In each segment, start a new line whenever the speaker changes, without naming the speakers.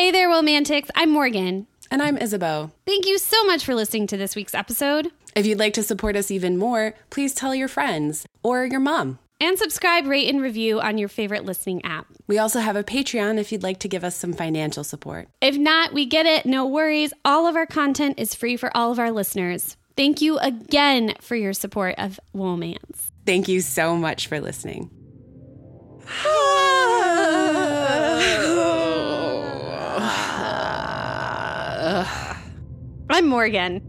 Hey there, Romantics. I'm Morgan.
And I'm Isabeau.
Thank you so much for listening to this week's episode.
If you'd like to support us even more, please tell your friends or your mom.
And subscribe, rate, and review on your favorite listening app.
We also have a Patreon if you'd like to give us some financial support.
If not, we get it. No worries. All of our content is free for all of our listeners. Thank you again for your support of Womance.
Thank you so much for listening.
I'm Morgan,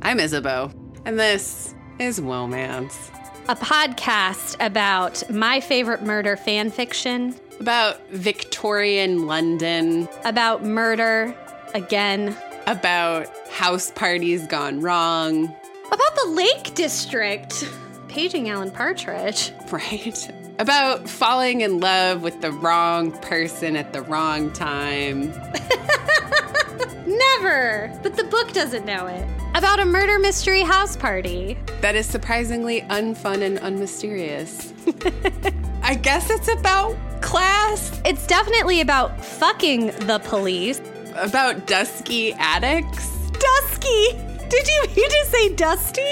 I'm Isabeau, and this is Womance.
a podcast about my favorite murder fan fiction,
About Victorian London,
about murder again,
about house parties gone wrong,
about the Lake District, paging Alan Partridge.
right? About falling in love with the wrong person at the wrong time.
Never! But the book doesn't know it. About a murder mystery house party.
That is surprisingly unfun and unmysterious. I guess it's about class,
It's definitely about fucking the police.
about dusky attics.
Dusky! Did you mean to say dusty?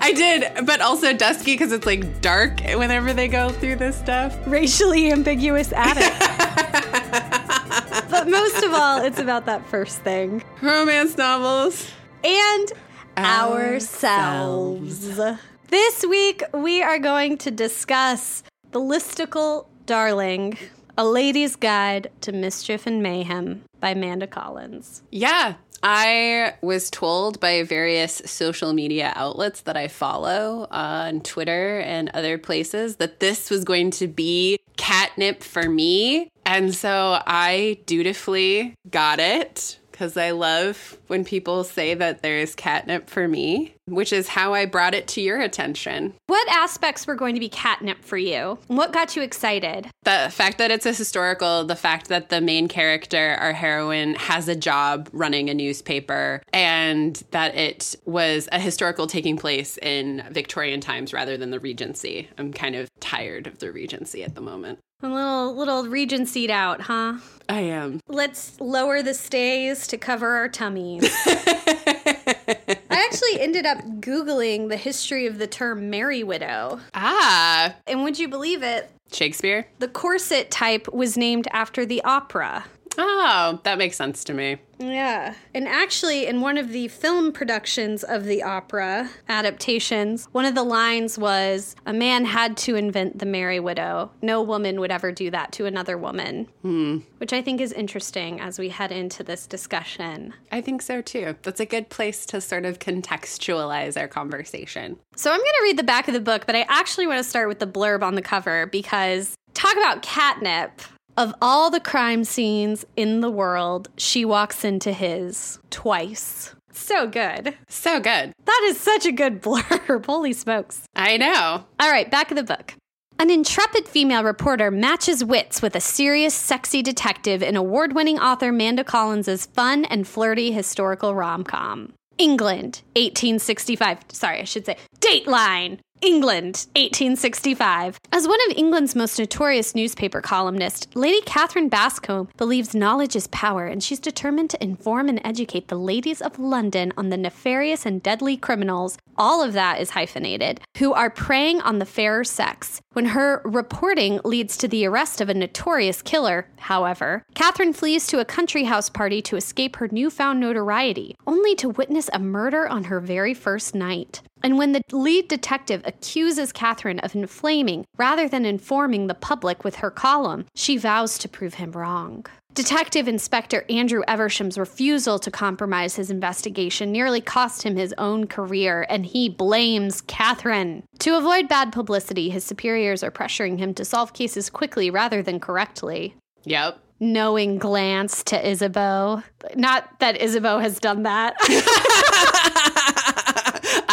I did, but also dusky because it's like dark whenever they go through this stuff.
Racially ambiguous attic. but most of all, it's about that first thing.
Romance novels.
And ourselves. This week, we are going to discuss The Listicle Darling, A Lady's Guide to Mischief and Mayhem by Amanda Collins.
Yeah. I was told by various social media outlets that I follow on Twitter and other places that this was going to be catnip for me. And so I dutifully got it because I love when people say that there's catnip for me, which is how I brought it to your attention.
What aspects were going to be catnip for you? What got you excited?
The fact that it's a historical, the fact that the main character, our heroine, has a job running a newspaper, and that it was a historical taking place in Victorian times rather than the Regency. I'm kind of tired of the Regency at the moment.
A little little regency out, huh?
I am.
Let's lower the stays to cover our tummies. I actually ended up Googling the history of the term Merry Widow.
Ah,
And would you believe it?
Shakespeare?
The corset type was named after the opera.
Oh, that makes sense to me.
Yeah. And actually, in one of the film productions of the opera adaptations, one of the lines was A man had to invent the Merry Widow. No woman would ever do that to another woman. Hmm. Which I think is interesting as we head into this discussion.
I think so too. That's a good place to sort of contextualize our conversation.
So I'm going to read the back of the book, but I actually want to start with the blurb on the cover because talk about catnip. Of all the crime scenes in the world, she walks into his twice. So good.
So good.
That is such a good blurb. Holy smokes.
I know.
All right, back of the book. An intrepid female reporter matches wits with a serious, sexy detective in award winning author Manda Collins' fun and flirty historical rom com. England, 1865. Sorry, I should say Dateline. England, 1865. As one of England's most notorious newspaper columnists, Lady Catherine Bascombe believes knowledge is power and she's determined to inform and educate the ladies of London on the nefarious and deadly criminals, all of that is hyphenated, who are preying on the fairer sex. When her reporting leads to the arrest of a notorious killer, however, Catherine flees to a country house party to escape her newfound notoriety, only to witness a murder on her very first night. And when the lead detective accuses Catherine of inflaming rather than informing the public with her column, she vows to prove him wrong. Detective Inspector Andrew Eversham's refusal to compromise his investigation nearly cost him his own career, and he blames Catherine. To avoid bad publicity, his superiors are pressuring him to solve cases quickly rather than correctly.
Yep.
Knowing glance to Isabeau. Not that Isabeau has done that.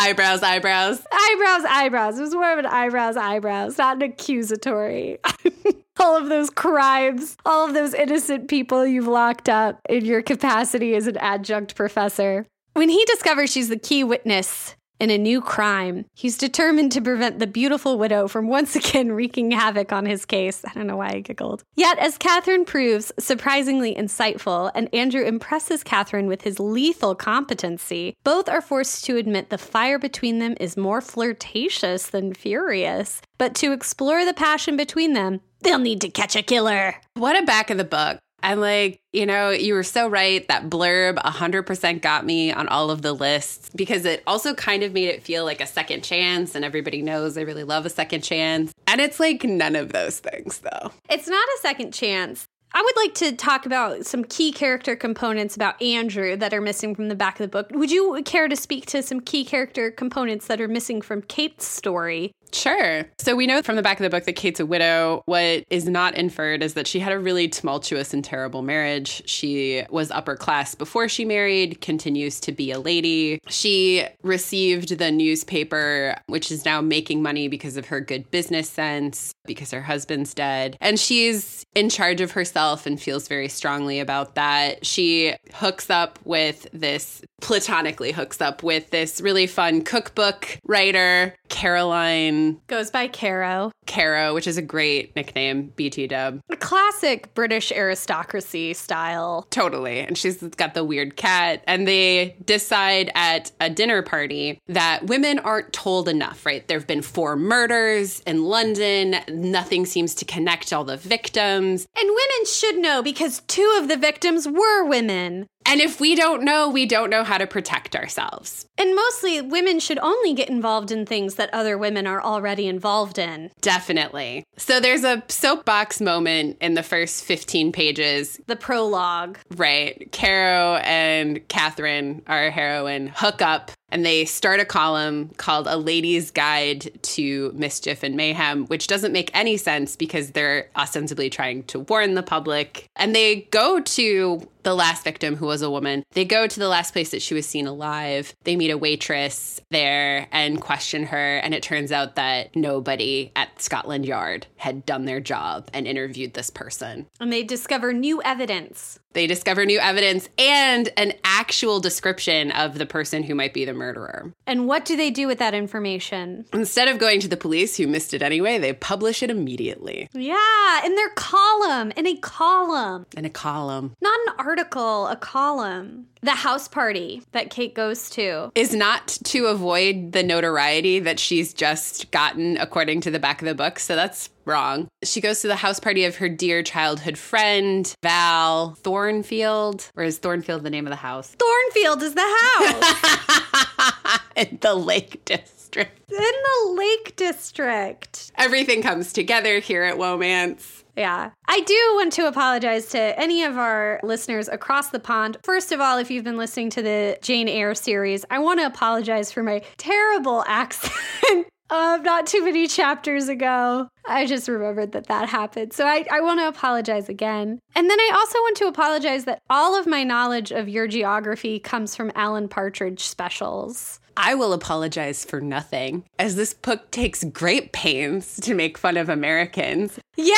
eyebrows, eyebrows.
eyebrows, eyebrows. It was more of an eyebrows, eyebrows, not an accusatory. all of those crimes, all of those innocent people you've locked up in your capacity as an adjunct professor. When he discovers she's the key witness in a new crime. He's determined to prevent the beautiful widow from once again wreaking havoc on his case. I don't know why I giggled. Yet, as Catherine proves surprisingly insightful, and Andrew impresses Catherine with his lethal competency, both are forced to admit the fire between them is more flirtatious than furious. But to explore the passion between them, they'll need to catch a killer.
What a back of the book. And like, you know, you were so right. That blurb 100% got me on all of the lists because it also kind of made it feel like a second chance. And everybody knows I really love a second chance. And it's like none of those things, though.
It's not a second chance. I would like to talk about some key character components about Andrew that are missing from the back of the book. Would you care to speak to some key character components that are missing from Kate's story?
Sure. So we know from the back of the book that Kate's a widow. What is not inferred is that she had a really tumultuous and terrible marriage. She was upper class before she married, continues to be a lady. She received the newspaper, which is now making money because of her good business sense, because her husband's dead. And she's in charge of herself and feels very strongly about that. She hooks up with this, platonically hooks up with this really fun cookbook writer, Caroline Um,
Goes by Caro.
Caro, which is a great nickname, BT dub.
Classic British aristocracy style.
Totally. And she's got the weird cat. And they decide at a dinner party that women aren't told enough, right? There have been four murders in London. Nothing seems to connect all the victims.
And women should know because two of the victims were women.
And if we don't know, we don't know how to protect ourselves.
And mostly, women should only get involved in things that other women are already involved in.
Definitely. So there's a soapbox moment in the first 15 pages.
The prologue.
Right. Caro and Catherine, our heroine, hook up and they start a column called A Lady's Guide to Mischief and Mayhem, which doesn't make any sense because they're ostensibly trying to warn the public. And they go to the last victim, who was a woman. They go to the last place that she was seen alive. They meet a waitress there and question her. And it turns out that nobody at Scotland Yard had done their job and interviewed this person.
And they discover new evidence.
They discover new evidence and an actual description of the person who might be the murderer.
And what do they do with that information?
Instead of going to the police who missed it anyway, they publish it immediately.
Yeah, in their column, in a column.
In a column.
Not an article, a column. The house party that Kate goes to
is not to avoid the notoriety that she's just gotten according to the back of the book. So that's wrong. She goes to the house party of her dear childhood friend, Val Thornfield. Or is Thornfield the name of the house?
Thornfield is the house.
In the Lake District.
In the Lake District.
Everything comes together here at Womance.
Yeah. I do want to apologize to any of our listeners across the pond. First of all, if you've been listening to the Jane Eyre series, I want to apologize for my terrible accent. Um, not too many chapters ago. I just remembered that that happened. So I, I want to apologize again. And then I also want to apologize that all of my knowledge of your geography comes from Alan Partridge specials.
I will apologize for nothing, as this book takes great pains to make fun of Americans.
Yeah!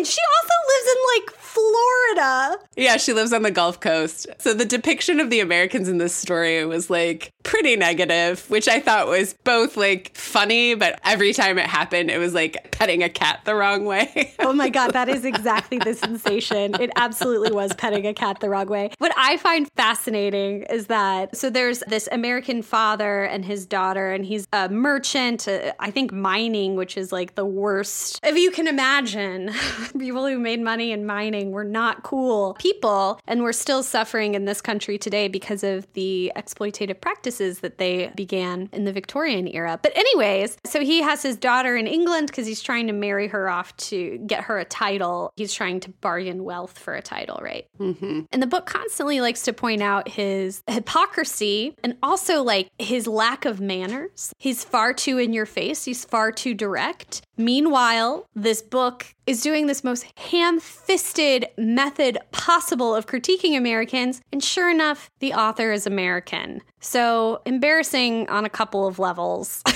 She also lives in like Florida.
Yeah, she lives on the Gulf Coast. So the depiction of the Americans in this story was like pretty negative, which I thought was both like funny, but every time it happened, it was like petting a cat the wrong way.
oh my God, that is exactly the sensation. It absolutely was petting a cat the wrong way. What I find fascinating is that so there's this American father and his daughter, and he's a merchant, uh, I think mining, which is like the worst. If you can imagine, people who made money in mining were not cool people, and we're still suffering in this country today because of the exploitative practices that they began in the Victorian era. But, anyways, so he has his daughter in England because he's trying to marry her off to get her a title. He's trying to bargain wealth for a title, right?
Mm-hmm.
And the book constantly likes to point out his hypocrisy and also like his lack of manners. He's far too in your face, he's far too direct. Meanwhile, this book is doing this most ham fisted method possible of critiquing Americans, and sure enough, the author is American. So embarrassing on a couple of levels.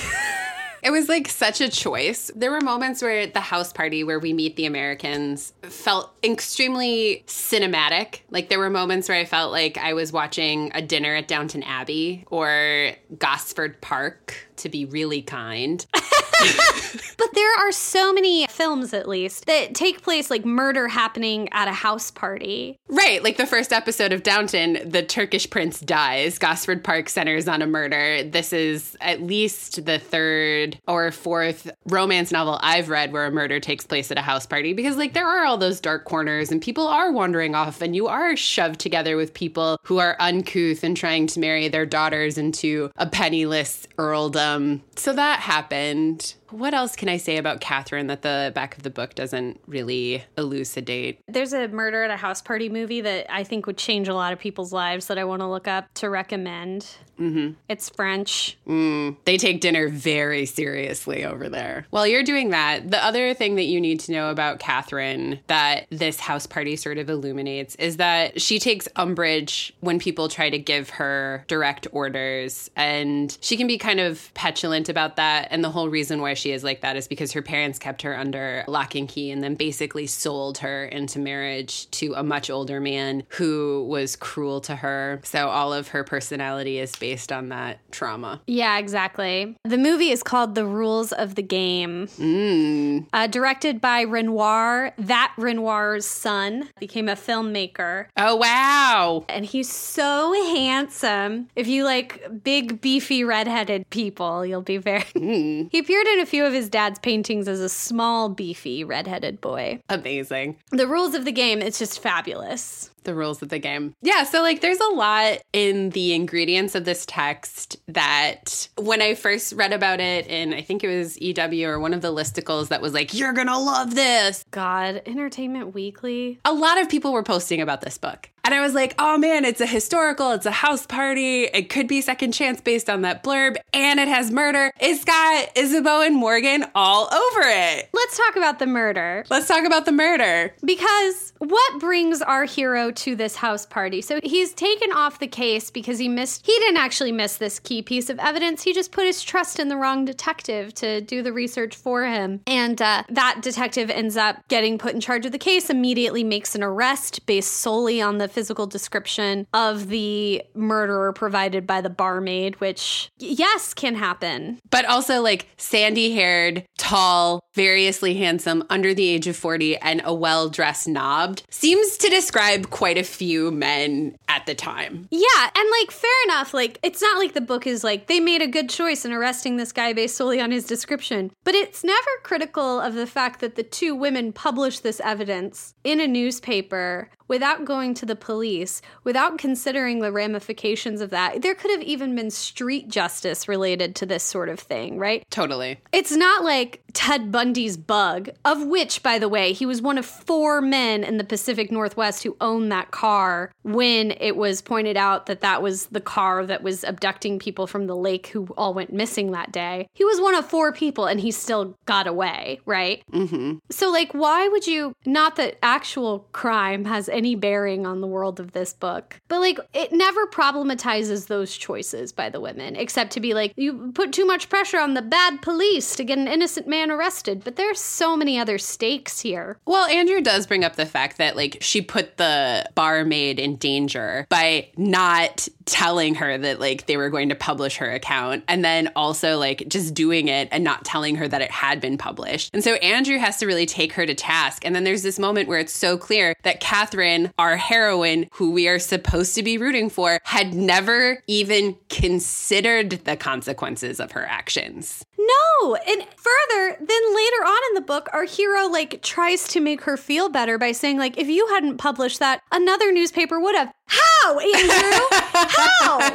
It was like such a choice. There were moments where the house party where we meet the Americans felt extremely cinematic. Like there were moments where I felt like I was watching a dinner at Downton Abbey or Gosford Park to be really kind.
but there are so many films, at least, that take place like murder happening at a house party.
Right. Like the first episode of Downton, the Turkish prince dies. Gosford Park centers on a murder. This is at least the third or fourth romance novel I've read where a murder takes place at a house party because, like, there are all those dark corners and people are wandering off and you are shoved together with people who are uncouth and trying to marry their daughters into a penniless earldom. So that happened. здесь. What else can I say about Catherine that the back of the book doesn't really elucidate?
There's a murder at a house party movie that I think would change a lot of people's lives that I want to look up to recommend. Mm-hmm. It's French.
Mm, they take dinner very seriously over there. While you're doing that, the other thing that you need to know about Catherine that this house party sort of illuminates is that she takes umbrage when people try to give her direct orders. And she can be kind of petulant about that. And the whole reason why she is like that is because her parents kept her under lock and key and then basically sold her into marriage to a much older man who was cruel to her. So all of her personality is based on that trauma.
Yeah, exactly. The movie is called The Rules of the Game.
Mm.
Uh, directed by Renoir. That Renoir's son became a filmmaker.
Oh, wow.
And he's so handsome. If you like big, beefy, redheaded people, you'll be very.
Mm.
he appeared in a few of his dad's paintings as a small, beefy, redheaded boy.
Amazing.
The rules of the game, it's just fabulous
the rules of the game. Yeah, so like there's a lot in the ingredients of this text that when I first read about it and I think it was EW or one of the listicles that was like you're going to love this.
God, Entertainment Weekly.
A lot of people were posting about this book. And I was like, "Oh man, it's a historical, it's a house party. It could be second chance based on that blurb and it has murder. It's got Isabeau and Morgan all over it."
Let's talk about the murder.
Let's talk about the murder.
Because what brings our hero to this house party. So he's taken off the case because he missed, he didn't actually miss this key piece of evidence. He just put his trust in the wrong detective to do the research for him. And uh, that detective ends up getting put in charge of the case, immediately makes an arrest based solely on the physical description of the murderer provided by the barmaid, which, yes, can happen.
But also, like, sandy haired, tall, variously handsome, under the age of 40, and a well dressed knobbed seems to describe quite quite a few men at the time.
Yeah, and like fair enough, like it's not like the book is like they made a good choice in arresting this guy based solely on his description, but it's never critical of the fact that the two women published this evidence in a newspaper without going to the police, without considering the ramifications of that. There could have even been street justice related to this sort of thing, right?
Totally.
It's not like Ted Bundy's bug, of which, by the way, he was one of four men in the Pacific Northwest who owned that car when it was pointed out that that was the car that was abducting people from the lake who all went missing that day. He was one of four people and he still got away, right?
Mm-hmm.
So, like, why would you, not that actual crime has any bearing on the world of this book. But like, it never problematizes those choices by the women, except to be like, you put too much pressure on the bad police to get an innocent man arrested. But there's so many other stakes here.
Well, Andrew does bring up the fact that like she put the barmaid in danger by not telling her that like they were going to publish her account and then also like just doing it and not telling her that it had been published. And so Andrew has to really take her to task. And then there's this moment where it's so clear that Catherine our heroine, who we are supposed to be rooting for, had never even considered the consequences of her actions.
No. And further, then later on in the book, our hero like tries to make her feel better by saying, like, if you hadn't published that, another newspaper would have. How, Andrew? How?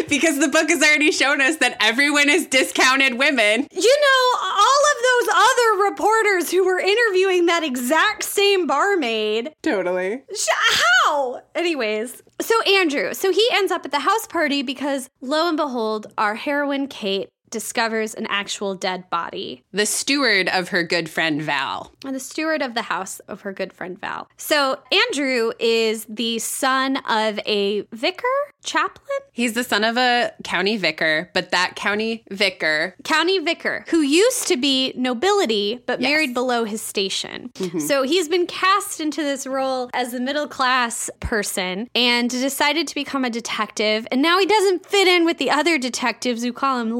because the book has already shown us that everyone is discounted women.
You know, all of those other reporters who were interviewing that exact same barmaid.
Totally.
How? Anyways, so Andrew, so he ends up at the house party because lo and behold, our heroine Kate discovers an actual dead body.
The steward of her good friend Val.
And the steward of the house of her good friend Val. So Andrew is the son of a vicar, chaplain,
He's the son of a county vicar, but that county vicar,
county vicar, who used to be nobility but married below his station. Mm-hmm. So he's been cast into this role as the middle class person and decided to become a detective. And now he doesn't fit in with the other detectives who call him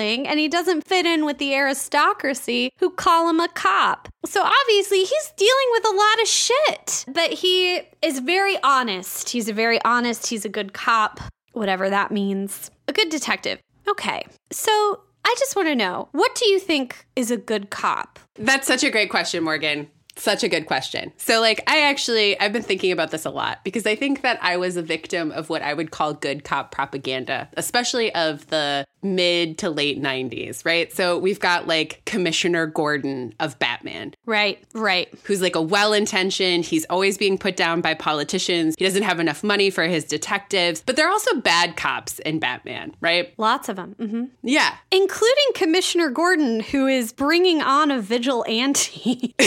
and he doesn't fit in with the aristocracy who call him a cop. So obviously he's dealing with a lot of shit, but he is very honest. He's a very honest, he's a good cop, whatever that means. A good detective. Okay. So I just want to know what do you think is a good cop?
That's such a great question, Morgan. Such a good question. So, like, I actually, I've been thinking about this a lot because I think that I was a victim of what I would call good cop propaganda, especially of the mid to late 90s, right? So, we've got like Commissioner Gordon of Batman,
Right, right.
who's like a well intentioned, he's always being put down by politicians. He doesn't have enough money for his detectives, but they're also bad cops in Batman, right?
Lots of them. hmm
Yeah.
Including Commissioner Gordon, who is bringing on a vigilante.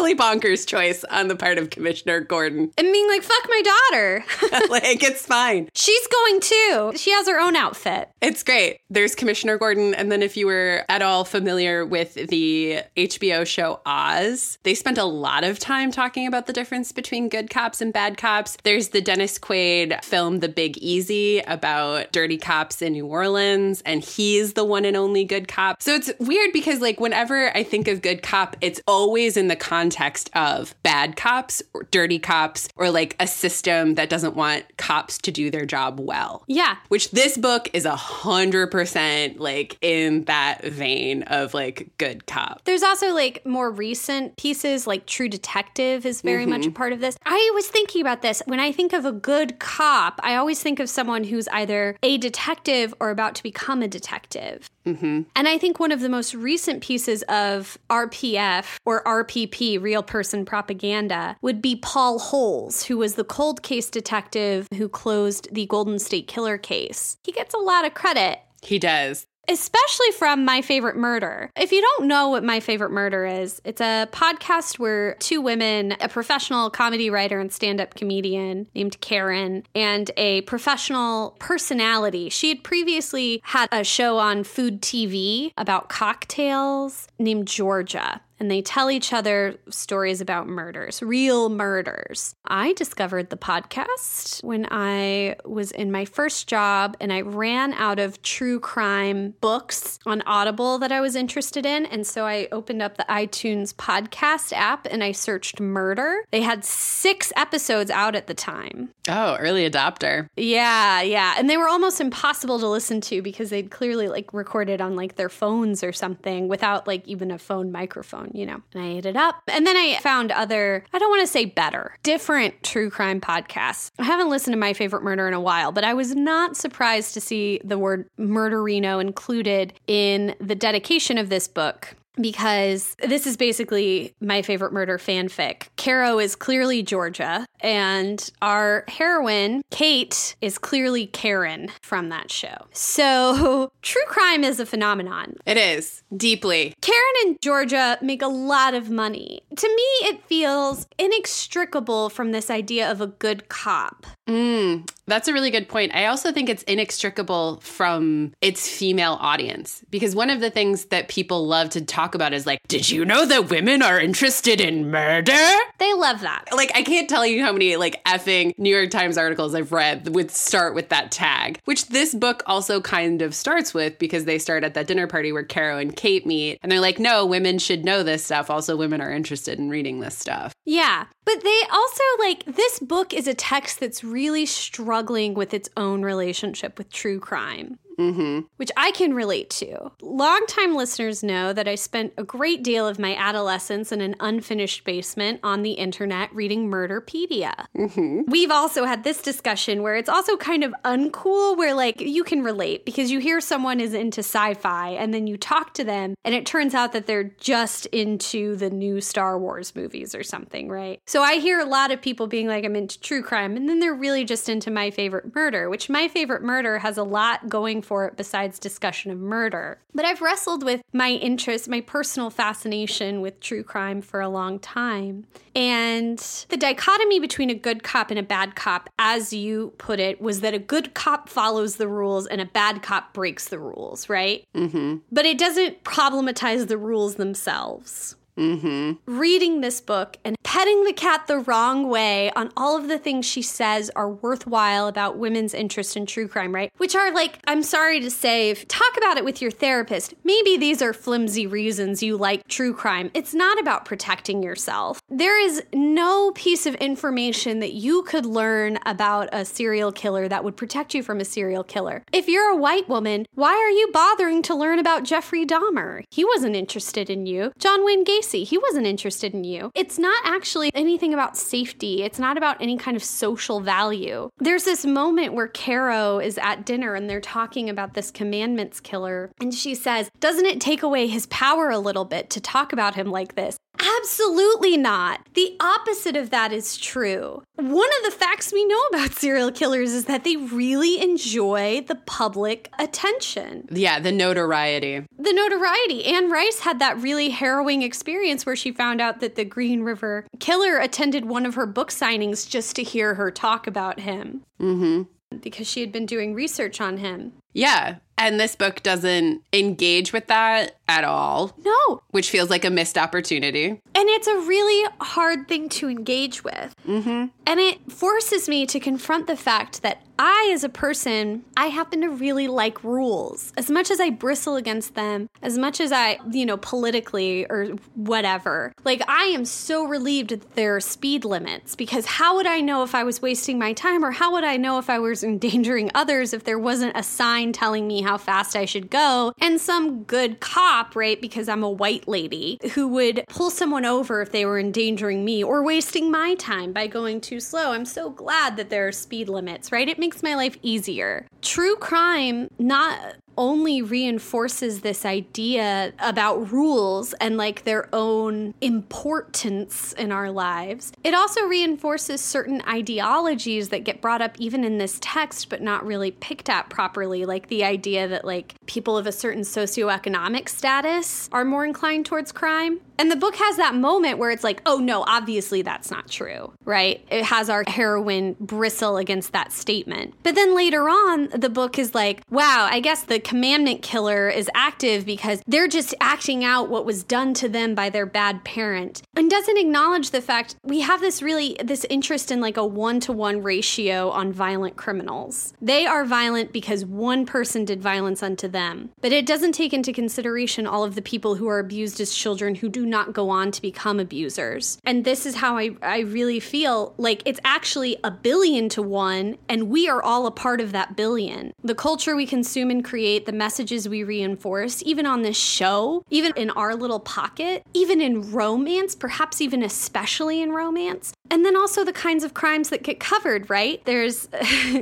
Totally bonkers choice on the part of Commissioner Gordon.
and being like, fuck my daughter.
like, it's fine.
She's going too. She has her own outfit.
It's great. There's Commissioner Gordon. And then, if you were at all familiar with the HBO show Oz, they spent a lot of time talking about the difference between good cops and bad cops. There's the Dennis Quaid film, The Big Easy, about dirty cops in New Orleans, and he's the one and only good cop. So it's weird because, like, whenever I think of good cop, it's always in the context of bad cops or dirty cops or like a system that doesn't want cops to do their job well
Yeah.
which this book is a hundred percent like in that vein of like good cop.
There's also like more recent pieces, like True Detective is very much mm-hmm. a part of this. I was thinking about this. When I think of a good cop, I always think of someone who's either a detective or about to become a detective. Mm-hmm. And I think one of the most recent pieces of RPF or RPP, real person propaganda, would be Paul Holes, who was the cold case detective who closed the Golden State Killer case. He gets a lot of credit
He does.
especially from My Favorite Murder. If you don't know what My Favorite Murder is, it's a podcast where two women, a professional comedy writer and stand up comedian named Karen, and a professional personality. She had previously had a show on food TV about cocktails named Georgia. And they tell each other stories about murders, real murders. I discovered the podcast when I was in my first job and I ran out of true crime books on Audible that I was interested in. And so I opened up the iTunes podcast app and I searched murder. They had six episodes out at the time.
Oh, early adopter.
Yeah, yeah. And they were almost impossible to listen to because they'd clearly like recorded on like their phones or something without like even a phone microphone, you know. And I ate it up. And then I found other, I don't want to say better, different true crime podcasts. I haven't listened to My Favorite Murder in a while, but I was not surprised to see the word murderino included in the dedication of this book because this is basically my favorite murder fanfic. Caro is clearly Georgia, and our heroine, Kate, is clearly Karen from that show. So, true crime is a phenomenon.
It is deeply.
Karen and Georgia make a lot of money. To me, it feels inextricable from this idea of a good cop.
Mm, that's a really good point. I also think it's inextricable from its female audience because one of the things that people love to talk about is like, did you know that women are interested in murder?
They love that.
Like, I can't tell you how many like effing New York Times articles I've read would start with that tag, which this book also kind of starts with because they start at that dinner party where Caro and Kate meet and they're like, no, women should know this stuff. Also, women are interested in reading this stuff.
Yeah. But they also like this book is a text that's really struggling with its own relationship with true crime.
Mm-hmm.
which I can relate to. Longtime listeners know that I spent a great deal of my adolescence in an unfinished basement on the internet reading Murderpedia.
Mm-hmm.
We've also had this discussion where it's also kind of uncool, where like you can relate because you hear someone is into sci fi and then you talk to them and it turns out that they're just into the new Star Wars movies or something, right? So I hear a lot of people being like, I'm into true crime, and then they're really just into my favorite murder, which my favorite murder has a lot going for it besides discussion of murder. But I've wrestled with my interest, my personal fascination with true crime for a long time. And the dichotomy between a good cop and a bad cop, as you put it, was that a good cop follows the rules and a bad cop breaks the rules, right?
Mm-hmm.
But it doesn't problematize the rules themselves.
Mm-hmm.
Reading this book and petting the cat the wrong way on all of the things she says are worthwhile about women's interest in true crime, right? Which are like, I'm sorry to say, if, talk about it with your therapist. Maybe these are flimsy reasons you like true crime. It's not about protecting yourself. There is no piece of information that you could learn about a serial killer that would protect you from a serial killer. If you're a white woman, why are you bothering to learn about Jeffrey Dahmer? He wasn't interested in you. John Wayne Gacy he wasn't interested in you. It's not actually anything about safety. It's not about any kind of social value. There's this moment where Caro is at dinner and they're talking about this commandments killer. And she says, Doesn't it take away his power a little bit to talk about him like this? Absolutely not. The opposite of that is true. One of the facts we know about serial killers is that they really enjoy the public attention.
Yeah, the notoriety.
The notoriety. Anne Rice had that really harrowing experience where she found out that the Green River killer attended one of her book signings just to hear her talk about him.
Mm-hmm.
Because she had been doing research on him.
Yeah. And this book doesn't engage with that at all.
No.
Which feels like a missed opportunity.
And it's a really hard thing to engage with.
Mm-hmm.
And it forces me to confront the fact that I, as a person, I happen to really like rules. As much as I bristle against them, as much as I, you know, politically or whatever, like I am so relieved that there are speed limits because how would I know if I was wasting my time or how would I know if I was endangering others if there wasn't a sign telling me how fast I should go and some good cop, right, because I'm a white lady, who would pull someone over if they were endangering me or wasting my time by going too slow. I'm so glad that there are speed limits, right? It makes makes my life easier. True crime not only reinforces this idea about rules and like their own importance in our lives, it also reinforces certain ideologies that get brought up even in this text but not really picked at properly, like the idea that like people of a certain socioeconomic status are more inclined towards crime. And the book has that moment where it's like, oh no, obviously that's not true, right? It has our heroine bristle against that statement. But then later on, the book is like, wow, I guess the commandment killer is active because they're just acting out what was done to them by their bad parent and doesn't acknowledge the fact we have this really this interest in like a one-to-one ratio on violent criminals. They are violent because one person did violence unto them. But it doesn't take into consideration all of the people who are abused as children who do not go on to become abusers. And this is how I, I really feel like it's actually a billion to one, and we are all a part of that billion. The culture we consume and create, the messages we reinforce, even on this show, even in our little pocket, even in romance, perhaps even especially in romance. And then also the kinds of crimes that get covered, right? There's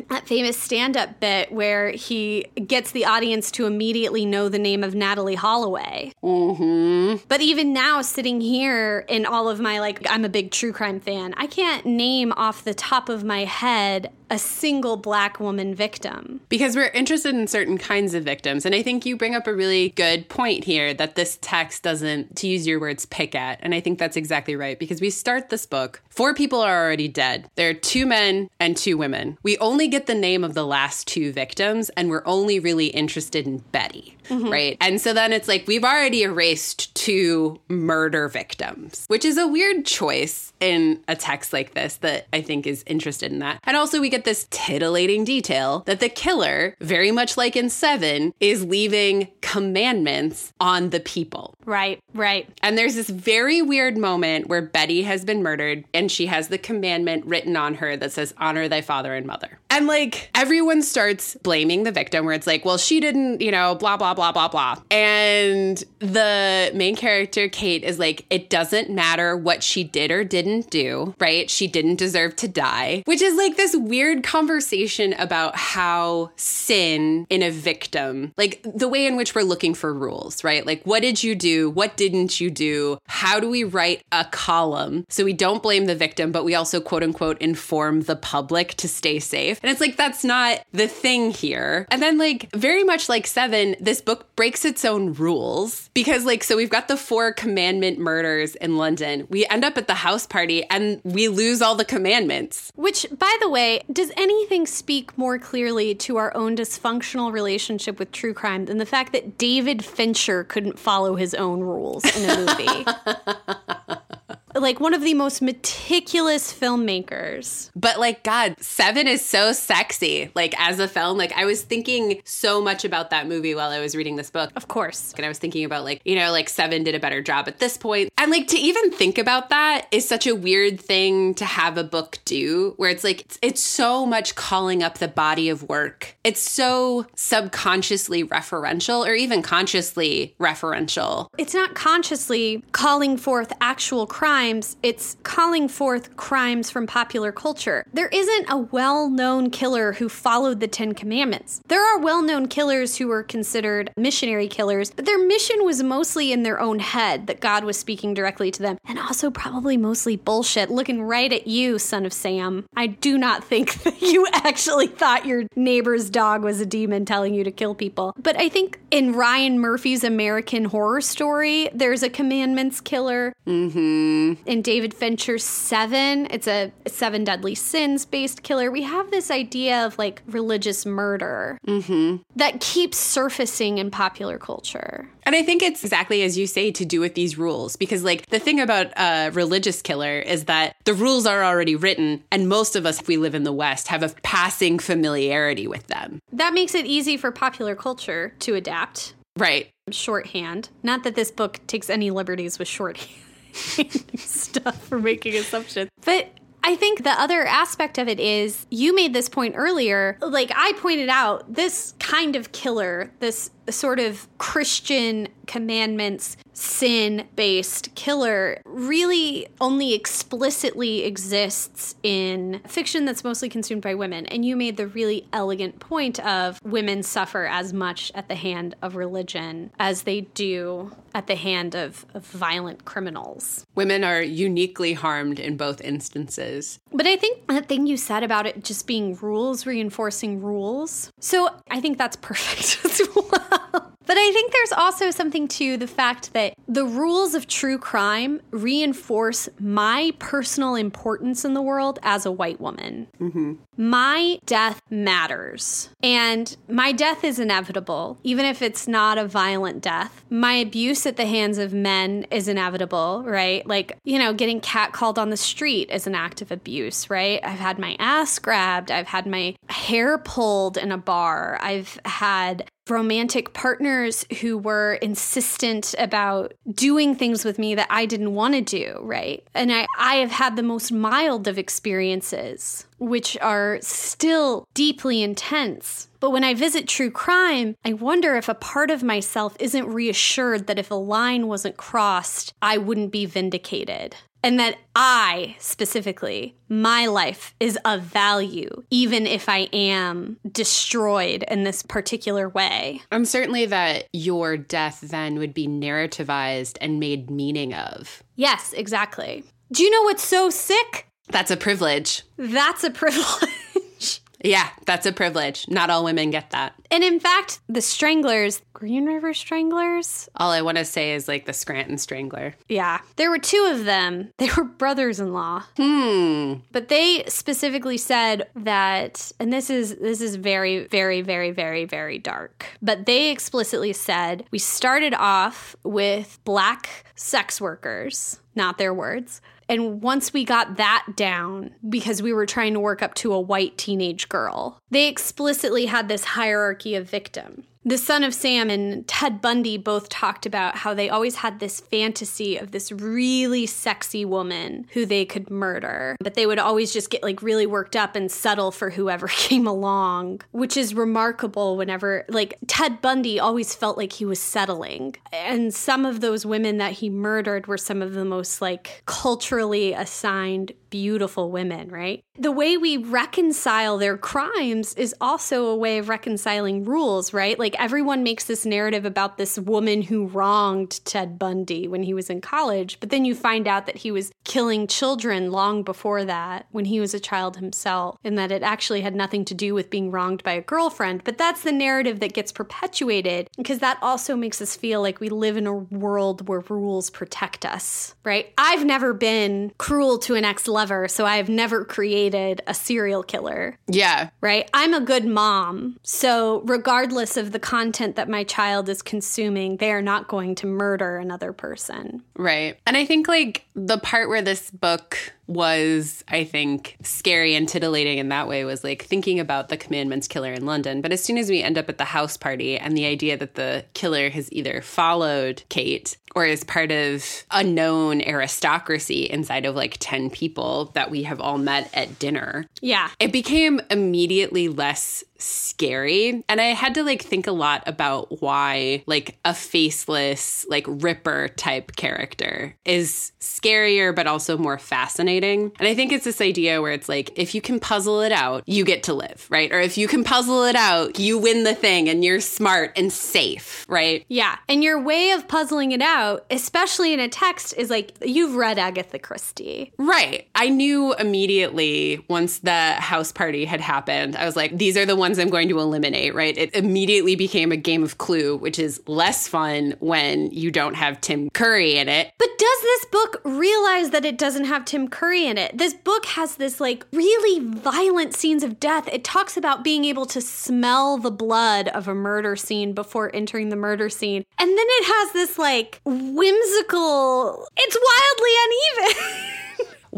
that famous stand up bit where he gets the audience to immediately know the name of Natalee Holloway.
Mm-hmm.
But even now, sitting here in all of my, like, I'm a big true crime fan, I can't name off the top of my head a single black woman victim.
Because we're interested in certain kinds of victims. And I think you bring up a really good point here that this text doesn't, to use your words, pick at. And I think that's exactly right because we start this book, four people are already dead. There are two men and two women. We only get the name of the last two victims, and we're only really interested in Betty, mm-hmm. right? And so then it's like we've already erased two murder victims, which is a weird choice in a text like this that I think is interested in that. And also, we get this titillating detail that the killer, very much like in Seven, is leaving commandments on the people.
Right, right.
And there's this very weird moment where Betty has been murdered and she has the commandment written on her that says, honor thy father and mother. And like everyone starts blaming the victim, where it's like, well, she didn't, you know, blah, blah, blah, blah, blah. And the main character, Kate, is like, it doesn't matter what she did or didn't didn't do, right? She didn't deserve to die, which is like this weird conversation about how sin in a victim, like the way in which we're looking for rules, right? Like, what did you do? What didn't you do? How do we write a column so we don't blame the victim, but we also quote unquote inform the public to stay safe? And it's like, that's not the thing here. And then, like, very much like Seven, this book breaks its own rules because, like, so we've got the four commandment murders in London. We end up at the house party and we lose all the commandments.
Which, by the way, does anything speak more clearly to our own dysfunctional relationship with true crime than the fact that David Fincher couldn't follow his own rules in a movie? like one of the most meticulous filmmakers.
But like God, 7 is so sexy. Like as a film, like I was thinking so much about that movie while I was reading this book.
Of course.
And I was thinking about like, you know, like 7 did a better job at this point. And like to even think about that is such a weird thing to have a book do where it's like it's, it's so much calling up the body of work. It's so subconsciously referential or even consciously referential.
It's not consciously calling forth actual crime crimes, it's calling forth crimes from popular culture. There isn't a well known killer who followed the Ten Commandments. There are well known killers who were considered missionary killers, but their mission was mostly in their own head that God was speaking directly to them, and also probably mostly bullshit, looking right at you, son of Sam. I do not think that you actually thought your neighbor's dog was a demon telling you to kill people. But I think in Ryan Murphy's American Horror Story, there's a commandments killer.
Mm-hmm
in David Fincher's Seven. It's a seven deadly sins based killer. We have this idea of like religious murder
mm-hmm.
that keeps surfacing in popular culture.
And I think it's exactly as you say to do with these rules, because like the thing about a religious killer is that the rules are already written, and most of us, if we live in the West, have a passing familiarity with them.
That makes it easy for popular culture to adapt.
Right.
Shorthand. Not that this book takes any liberties with shorthand. stuff for making assumptions. But I think the other aspect of it is you made this point earlier. Like I pointed out, this kind of killer, this sort of Christian commandments, sin based killer really only explicitly exists in fiction that's mostly consumed by women. And you made the really elegant point of women suffer as much at the hand of religion as they do at the hand of, of violent criminals.
Women are uniquely harmed in both instances.
But I think that thing you said about it just being rules reinforcing rules. So I think that's perfect as well. But I think there's also something to the fact that the rules of true crime reinforce my personal importance in the world as a white woman.
Mm-hmm.
My death matters. And my death is inevitable, even if it's not a violent death. My abuse at the hands of men is inevitable, right? Like, you know, getting catcalled on the street is an act of abuse, right? I've had my ass grabbed, I've had my hair pulled in a bar, I've had romantic partners who were insistent about doing things with me that I didn't want to do, right? And I, I have had the most mild of experiences, which are still deeply intense. But when I visit true crime, I wonder if a part of myself isn't reassured that if a line wasn't crossed, I wouldn't be vindicated and that I specifically, my life is of value, even if I am destroyed in this particular way.
I'm certainly that your death then would be narrativized and made meaning of.
Yes, exactly. Do you know what's so sick?
That's a privilege.
That's a privilege.
Yeah, that's a privilege. Not all women get that.
And in fact, the Stranglers, Green River Stranglers?
All I want to say is like the Scranton Strangler.
Yeah. There were two of them. They were brothers in law.
Hmm.
But they specifically said that, and this is this is very, very, very, very, very dark. But they explicitly said we started off with black sex workers, not their words and once we got that down, because we were trying to work up to a white teenage girl, they explicitly had this hierarchy of victim. The Son of Sam and Ted Bundy both talked about how they always had this fantasy of this really sexy woman who they could murder, but they would always just get like really worked up and settle for whoever came along, which is remarkable whenever, like, Ted Bundy always felt like he was settling. And some of those women that he murdered were some of the most like culturally assigned beautiful women, right? The way we reconcile their crimes is also a way of reconciling rules, right? Like everyone makes this narrative about this woman who wronged Ted Bundy when he was in college, but then you find out that he was killing children long before that when he was a child himself, and that it actually had nothing to do with being wronged by a girlfriend. But that's the narrative that gets perpetuated because that also makes us feel like we live in a world where rules protect us, right? I've never been cruel to an ex lover, so I've never created a serial killer.
Yeah.
Right? I'm a good mom. So, regardless of the content that my child is consuming, they are not going to murder another person.
Right. And I think like the part where this book was, I think, scary and titillating in that way was like thinking about the commandments killer in London. But as soon as we end up at the house party and the idea that the killer has either followed Kate or is part of a known aristocracy inside of like 10 people that we have all met at dinner.
Yeah.
It became immediately less scary and i had to like think a lot about why like a faceless like ripper type character is scarier but also more fascinating and i think it's this idea where it's like if you can puzzle it out you get to live right or if you can puzzle it out you win the thing and you're smart and safe right
Yeah. And your way of puzzling it out, especially in a text, is like you've read Agatha Christie.
Right. I knew immediately once the house party had happened, I was like, these are the ones I'm going to eliminate, right? It immediately became a game of clue, which is less fun when you don't have Tim Curry in it.
But does this book realize that it doesn't have Tim Curry in it? This book has this like really violent scenes of death. It talks about being able to smell the blood of a murder scene before entering the murder scene. And then it has this like whimsical, it's wildly uneven.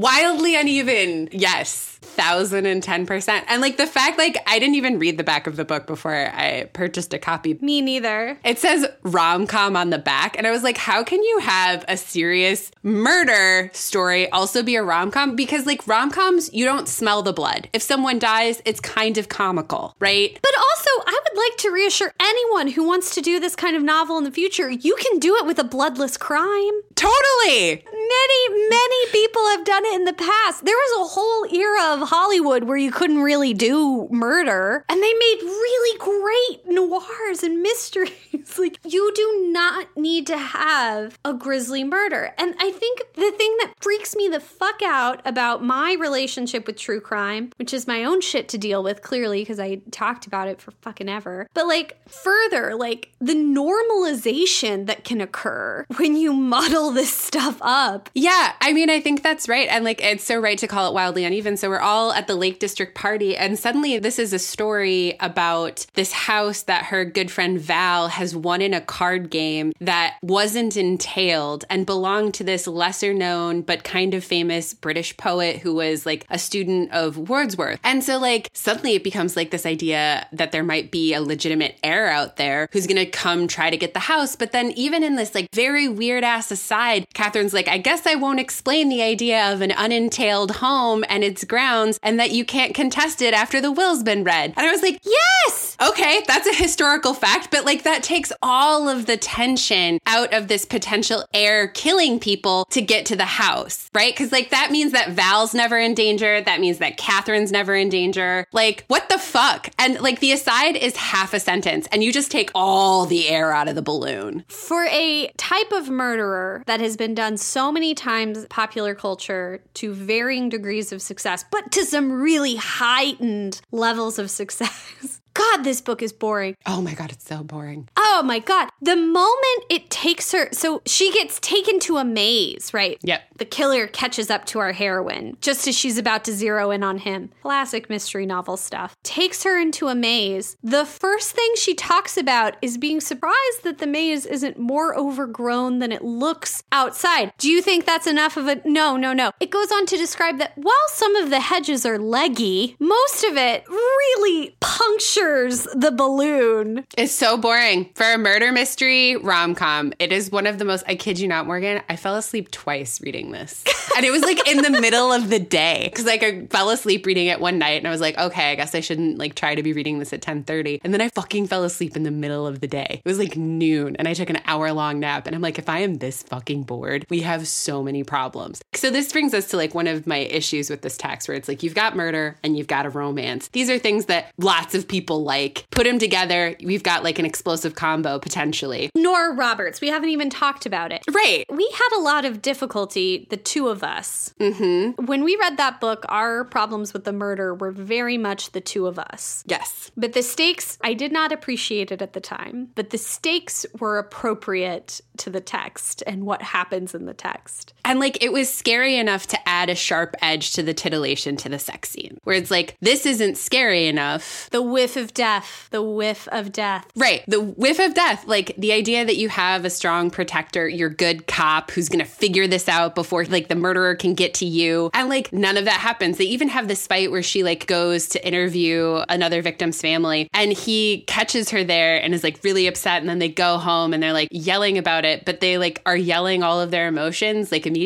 Wildly uneven. Yes. Thousand and ten percent. And like the fact, like, I didn't even read the back of the book before I purchased a copy.
Me neither.
It says rom com on the back. And I was like, how can you have a serious murder story also be a rom com? Because, like, rom coms, you don't smell the blood. If someone dies, it's kind of comical, right?
But also, I would like to reassure anyone who wants to do this kind of novel in the future, you can do it with a bloodless crime.
Totally.
Many, many people have done it in the past. There was a whole era of Hollywood where you couldn't really do murder, and they made really great noirs and mysteries. like, you do not need to have a grisly murder. And I think the thing that freaks me the fuck out about my relationship with true crime, which is my own shit to deal with, clearly, because I talked about it for fucking ever, but like further, like the normalization that can occur when you muddle this stuff up.
Yeah, I mean, I think that's right. And like, it's so right to call it wildly uneven. So we're all at the Lake District party, and suddenly this is a story about this house that her good friend Val has won in a card game that wasn't entailed and belonged to this lesser known but kind of famous British poet who was like a student of Wordsworth. And so, like, suddenly it becomes like this idea that there might be a legitimate heir out there who's gonna come try to get the house. But then, even in this like very weird ass aside, Catherine's like, I guess I won't explain the idea of an unentailed home and its grounds and that you can't contest it after the will's been read. And I was like,
Yes!
okay, that's a historical fact, but like that takes all of the tension out of this potential heir killing people to get to the house, right? Because like that means that Val's never in danger. That means that Catherine's never in danger. Like, what the fuck? And like the aside is half a sentence, and you just take all the air out of the balloon.
For a type of murderer that has been done so many times popular culture to varying degrees of success, but to some really heightened levels of success. God, this book is boring.
Oh my God, it's so boring.
Oh, my God. The moment it takes her, so she gets taken to a maze, right?
Yep.
The killer catches up to our heroine just as she's about to zero in on him. Classic mystery novel stuff. Takes her into a maze. The first thing she talks about is being surprised that the maze isn't more overgrown than it looks outside. Do you think that's enough of a no, no, no? It goes on to describe that while some of the hedges are leggy, most of it really punctures the balloon.
It's so boring. For a murder mystery rom com, it is one of the most, I kid you not, Morgan, I fell asleep twice reading this. and it was like in the middle of the day. Cause like I fell asleep reading it one night and I was like, okay, I guess I shouldn't like try to be reading this at 1030. And then I fucking fell asleep in the middle of the day. It was like noon and I took an hour long nap. And I'm like, if I am this fucking bored, we have so many problems. So this brings us to like one of my issues with this text where it's like, you've got murder and you've got a romance. These are things that lots of people like. Put them together, we've got like an explosive combo potentially.
Nora Roberts, we haven't even talked about it.
Right.
We had a lot of difficulty, the two of us.
Mm-hmm.
When we read that book, our problems with the murder were very much the two of us.
Yes.
But the stakes, I did not appreciate it at the time, but the stakes were appropriate to the text and what happens in the text.
And like it was scary enough to add a sharp edge to the titillation to the sex scene, where it's like, this isn't scary enough.
The whiff of death, the whiff of death.
Right. The whiff of death. Like the idea that you have a strong protector, your good cop who's going to figure this out before like the murderer can get to you. And like none of that happens. They even have this fight where she like goes to interview another victim's family and he catches her there and is like really upset. And then they go home and they're like yelling about it, but they like are yelling all of their emotions like immediately.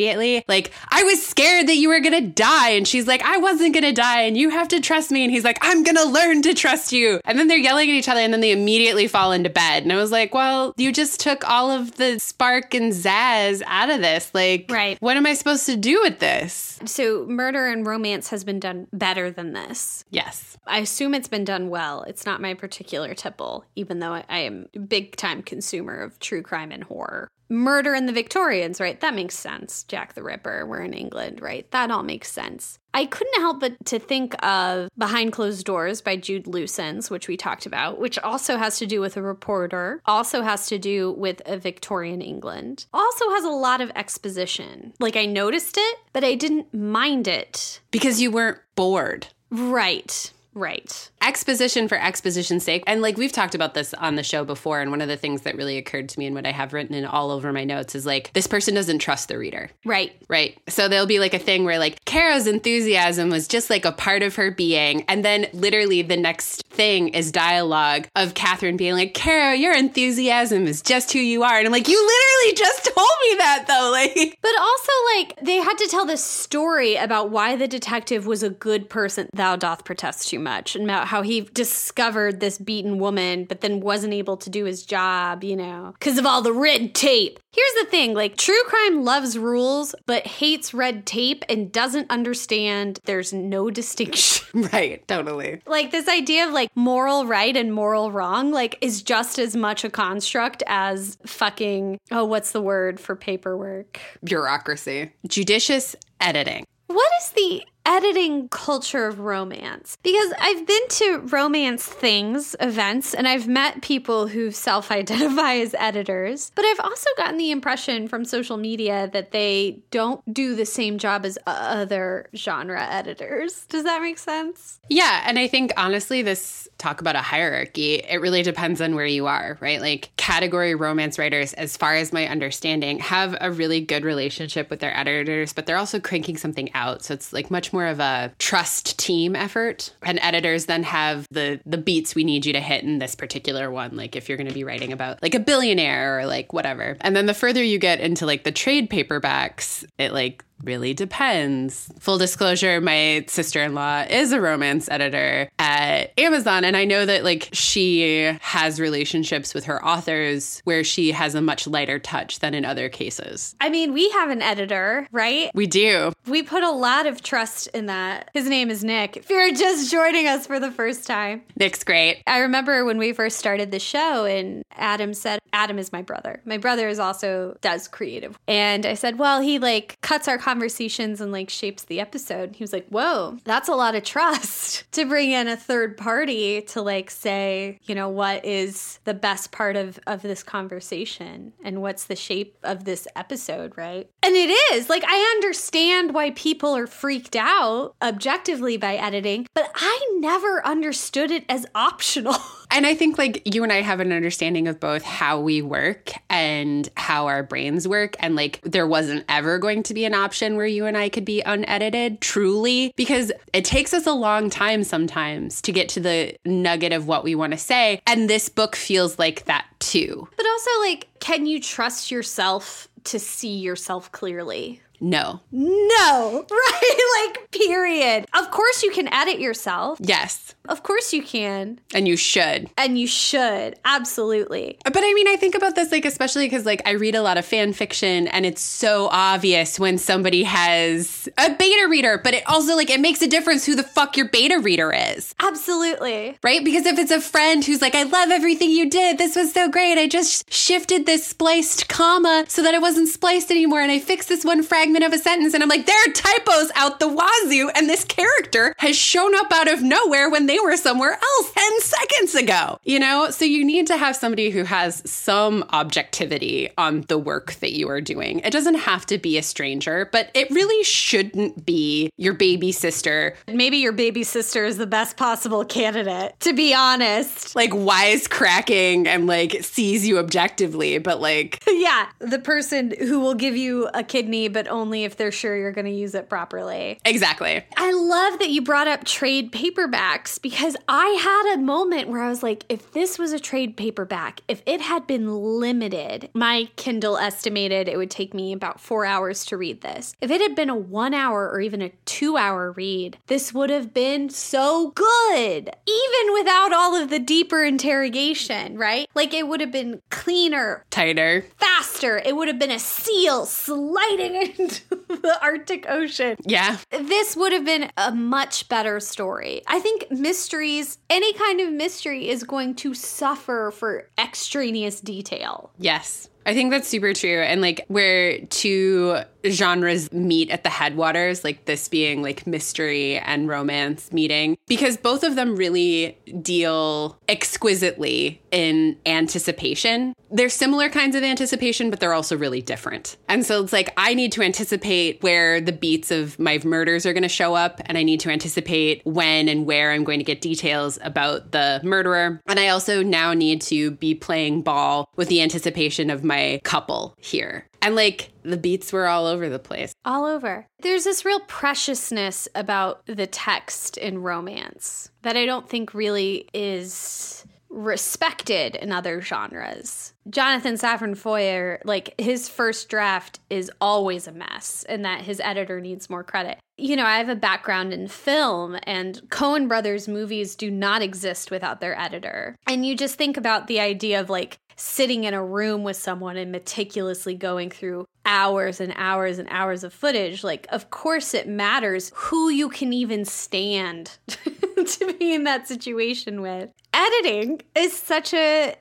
Like, I was scared that you were going to die. And she's like, I wasn't going to die and you have to trust me. And he's like, I'm going to learn to trust you. And then they're yelling at each other and then they immediately fall into bed. And I was like, well, you just took all of the spark and zazz out of this. Like,
Right.
what am I supposed to do with this?
So, murder and romance has been done better than this.
Yes.
I assume it's been done well. It's not my particular tipple, even though I am big time consumer of true crime and horror. Murder in the Victorians, right? That makes sense. Jack the Ripper, we're in England, right? That all makes sense. I couldn't help but to think of Behind Closed Doors by Jude Lucens, which we talked about, which also has to do with a reporter, also has to do with a Victorian England, also has a lot of exposition. Like I noticed it, but I didn't mind it.
Because you weren't bored.
Right, right.
exposition for exposition's sake. And like we've talked about this on the show before. And one of the things that really occurred to me and what I have written in all over my notes is like, this person doesn't trust the reader.
Right.
Right. So there'll be like a thing where like Kara's enthusiasm was just like a part of her being. And then literally the next thing is dialogue of Catherine being like, Kara, your enthusiasm is just who you are. And I'm like, you literally just told me that though. Like,
But also, like, they had to tell this story about why the detective was a good person. Thou doth protest too much, and about how he discovered this beaten woman, but then wasn't able to do his job, you know, because of all the red tape. Here's the thing like, true crime loves rules, but hates red tape and doesn't understand there's no distinction.
right. Totally.
like, this idea of like moral right and moral wrong, like, is just as much a construct as fucking, oh, what's the word for paperwork?
Bureaucracy. Judicious editing.
What is the editing culture of romance? Because I've been to romance things, events, and I've met people who self identify as editors, but I've also gotten the impression from social media that they don't do the same job as other genre editors. Does that make sense?
Yeah, and I think honestly, this talk about a hierarchy, it really depends on where you are, right? Like category romance writers, as far as my understanding, have a really good relationship with their editors, but they're also cranking something out. So it's like much more of a trust team effort. And editors then have the the beats we need you to hit in this particular one. Like if you're gonna be writing about like a billionaire or like whatever. And then the further you get into like the trade paperbacks, it like really depends. Full disclosure, my sister-in-law is a romance editor at Amazon and I know that like she has relationships with her authors where she has a much lighter touch than in other cases.
I mean, we have an editor, right?
We do.
We put a lot of trust in that. His name is Nick. If you're just joining us for the first time,
Nick's great.
I remember when we first started the show and Adam said, Adam is my brother. My brother is also does creative. And I said, well, he like cuts our conversations and like shapes the episode. He was like, whoa, that's a lot of trust to bring in a third party to like say, you know, what is the best part of, of this conversation and what's the shape of this episode, right? And it is like, I understand why people are freaked out objectively by editing, but I never understood it as optional.
And I think like you and I have an understanding of both how we work and how our brains work. And like there wasn't ever going to be an option where you and I could be unedited, truly, because it takes us a long time sometimes to get to the nugget of what we want to say. And this book feels like that too.
But also, like, can you trust yourself to see yourself clearly?
No.
No, right? like, period. Of course, you can edit yourself.
Yes.
Of course, you can.
And you should.
And you should. Absolutely.
But I mean, I think about this, like, especially because, like, I read a lot of fan fiction and it's so obvious when somebody has a beta reader, but it also, like, it makes a difference who the fuck your beta reader is.
Absolutely.
Right? Because if it's a friend who's like, I love everything you did, this was so great. I just shifted this spliced comma so that it wasn't spliced anymore and I fixed this one fragment of a sentence. And I'm like, there are typos out the wazoo, and this character has shown up out of nowhere when they were somewhere else 10 seconds ago. You know? So you need to have somebody who has some objectivity on the work that you are doing. It doesn't have to be a stranger, but it really shouldn't be your baby sister.
Maybe your baby sister is the best possible candidate, to be honest.
Like wisecracking and like sees you objectively, but like.
yeah, the person who will give you a kidney, but only if they're sure you're going to use it properly.
Exactly.
I love that you brought up trade paperbacks because I had a moment where I was like, if this was a trade paperback, if it had been limited, my Kindle estimated it would take me about four hours to read this. If it had been a one hour or even a two hour read, this would have been so good, even without all of the deeper interrogation, right? Like it would have been cleaner,
tighter,
faster. It would have been a seal sliding the Arctic Ocean.
Yeah.
This would have been a much better story. I think mysteries, any kind of mystery, is going to suffer for extraneous detail.
Yes. I think that's super true. And like where two genres meet at the headwaters, like this being like mystery and romance meeting, because both of them really deal exquisitely in anticipation. They're similar kinds of anticipation, but they're also really different. And so it's like I need to anticipate where the beats of my murders are going to show up, and I need to anticipate when and where I'm going to get details about the murderer. And I also now need to be playing ball with the anticipation of my couple here. And like the beats were all over the place.
All over. There's this real preciousness about the text in romance that I don't think really is respected in other genres. Jonathan Safran Foer, like his first draft is always a mess, and that his editor needs more credit. You know, I have a background in film, and Coen Brothers movies do not exist without their editor. And you just think about the idea of like sitting in a room with someone and meticulously going through hours and hours and hours of footage. Like, of course, it matters who you can even stand to be in that situation with. Editing is such a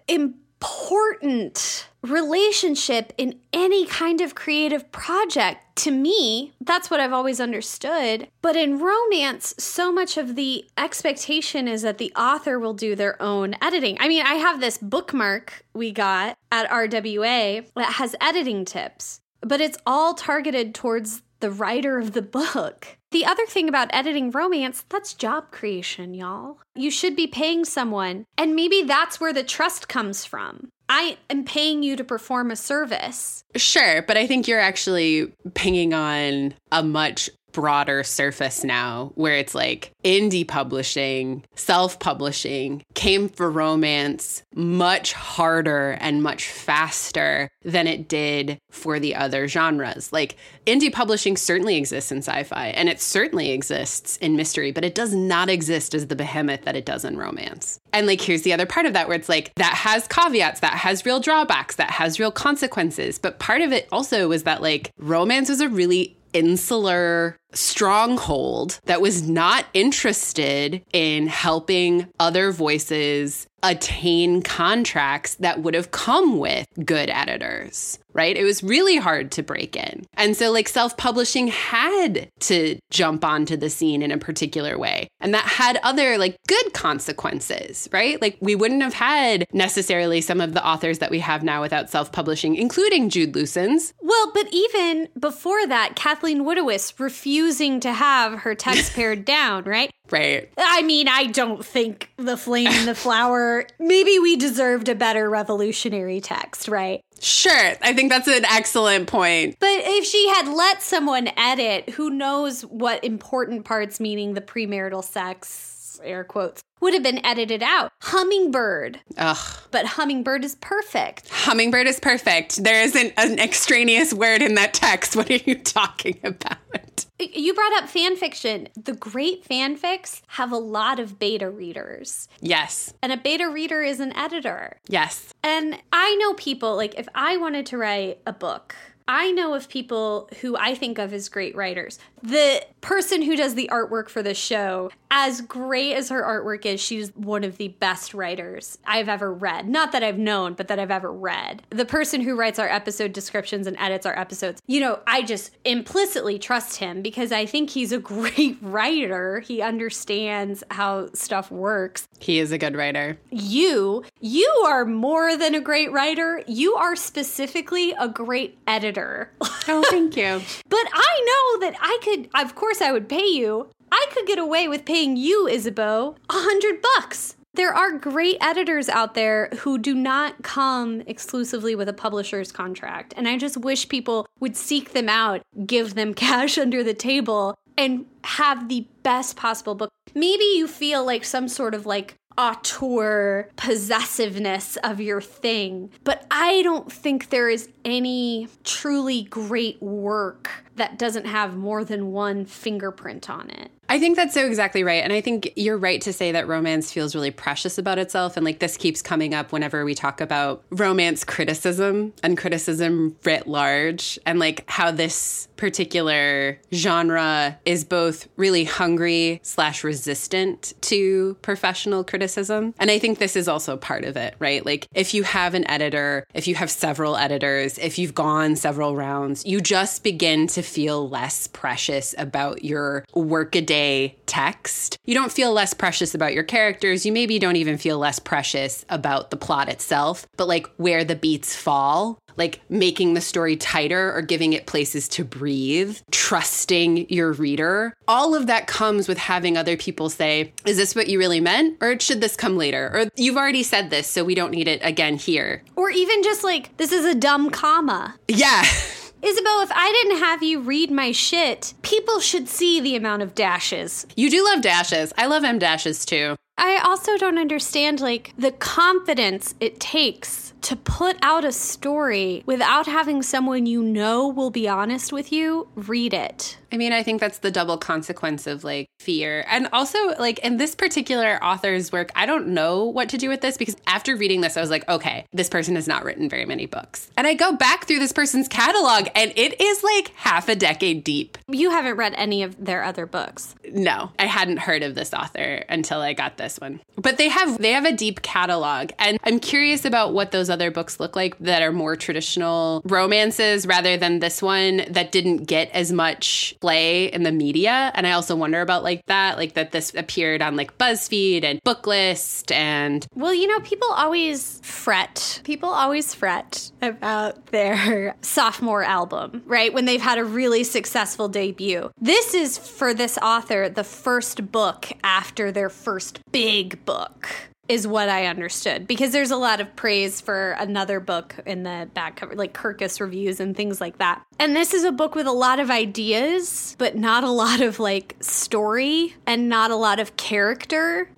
important relationship in any kind of creative project. To me, that's what I've always understood. But in romance, so much of the expectation is that the author will do their own editing. I mean, I have this bookmark we got at RWA that has editing tips, but it's all targeted towards the writer of the book. The other thing about editing romance, that's job creation, y'all. You should be paying someone, and maybe that's where the trust comes from. I am paying you to perform a service.
Sure, but I think you're actually pinging on a much broader surface now where it's like indie publishing, self publishing came for romance much harder and much faster than it did for the other genres. Like indie publishing certainly exists in sci fi and it certainly exists in mystery, but it does not exist as the behemoth that it does in romance. And like, here's the other part of that where it's like that has caveats, that has real drawbacks, that has real consequences. But part of it also was that like romance was a really insular stronghold that was not interested in helping other voices attain contracts that would have come with good editors right? It was really hard to break in. And so, like, self publishing had to jump onto the scene in a particular way. And that had other, like, good consequences, right? Like, we wouldn't have had necessarily some of the authors that we have now without self publishing, including Jude Lucens.
Well, but even before that, Kathleen Woodiwiss refusing to have her text pared down, right?
Right.
I mean, I don't think The Flame and the Flower, maybe we deserved a better revolutionary text, right?
Sure. I think that's an excellent point.
But if she had let someone edit, who knows what important parts, meaning the premarital sex, air quotes, would have been edited out. Hummingbird.
Ugh.
But hummingbird is perfect.
Hummingbird is perfect. There isn't an extraneous word in that text. What are you talking about?
You brought up fan fiction. The great fanfics have a lot of beta readers.
Yes.
And a beta reader is an editor.
Yes.
And I know people, like, if I wanted to write a book, I know of people who I think of as great writers. The person who does the artwork for the show, as great as her artwork is, she's one of the best writers I've ever read. Not that I've known, but that I've ever read. The person who writes our episode descriptions and edits our episodes, you know, I just implicitly trust him because I think he's a great writer. He understands how stuff works.
He is a good writer.
You, you are more than a great writer. You are specifically a great editor editor.
Oh, thank you.
but I know that I could, of course, I would pay you. I could get away with paying you, Isabeau, a hundred bucks. There are great editors out there who do not come exclusively with a publisher's contract. And I just wish people would seek them out, give them cash under the table, and have the best possible book. Maybe you feel like some sort of like auteur possessiveness of your thing. But I don't think there is any truly great work that doesn't have more than one fingerprint on it.
I think that's so exactly right. And I think you're right to say that romance feels really precious about itself. And like this keeps coming up whenever we talk about romance criticism and criticism writ large, and like how this particular genre is both really hungry slash resistant to professional criticism. And I think this is also part of it, right? Like if you have an editor, if you have several editors, if you've gone several rounds, you just begin to feel less precious about your workaday text. You don't feel less precious about your characters. You maybe don't even feel less precious about the plot itself, but like where the beats fall like making the story tighter or giving it places to breathe, trusting your reader. All of that comes with having other people say, Is this what you really meant? Or should this come later? Or you've already said this, so we don't need it again here.
Or even just like, This is a dumb comma.
Yeah.
Isabeau, if I didn't have you read my shit, people should see the amount of dashes.
You do love dashes. I love em dashes too.
I also don't understand like the confidence it takes to put out a story without having someone you know will be honest with you read it.
I mean, I think that's the double consequence of like fear. And also, like in this particular author's work, I don't know what to do with this because after reading this, I was like, okay, this person has not written very many books. And I go back through this person's catalog and it is like half a decade deep.
You haven't read any of their other books.
No, I hadn't heard of this author until I got this one. But they have they have a deep catalog and I'm curious about what those other books look like that are more traditional romances rather than this one that didn't get as much play in the media. And I also wonder about like that, like that this appeared on like BuzzFeed and Booklist and
Well, you know, people always fret. People always fret about their sophomore album, right? When they've had a really successful debut. This is for this author the first book after their first big book is what I understood because there's a lot of praise for another book in the back cover, like Kirkus reviews and things like that. And this is a book with a lot of ideas, but not a lot of like story and not a lot of character.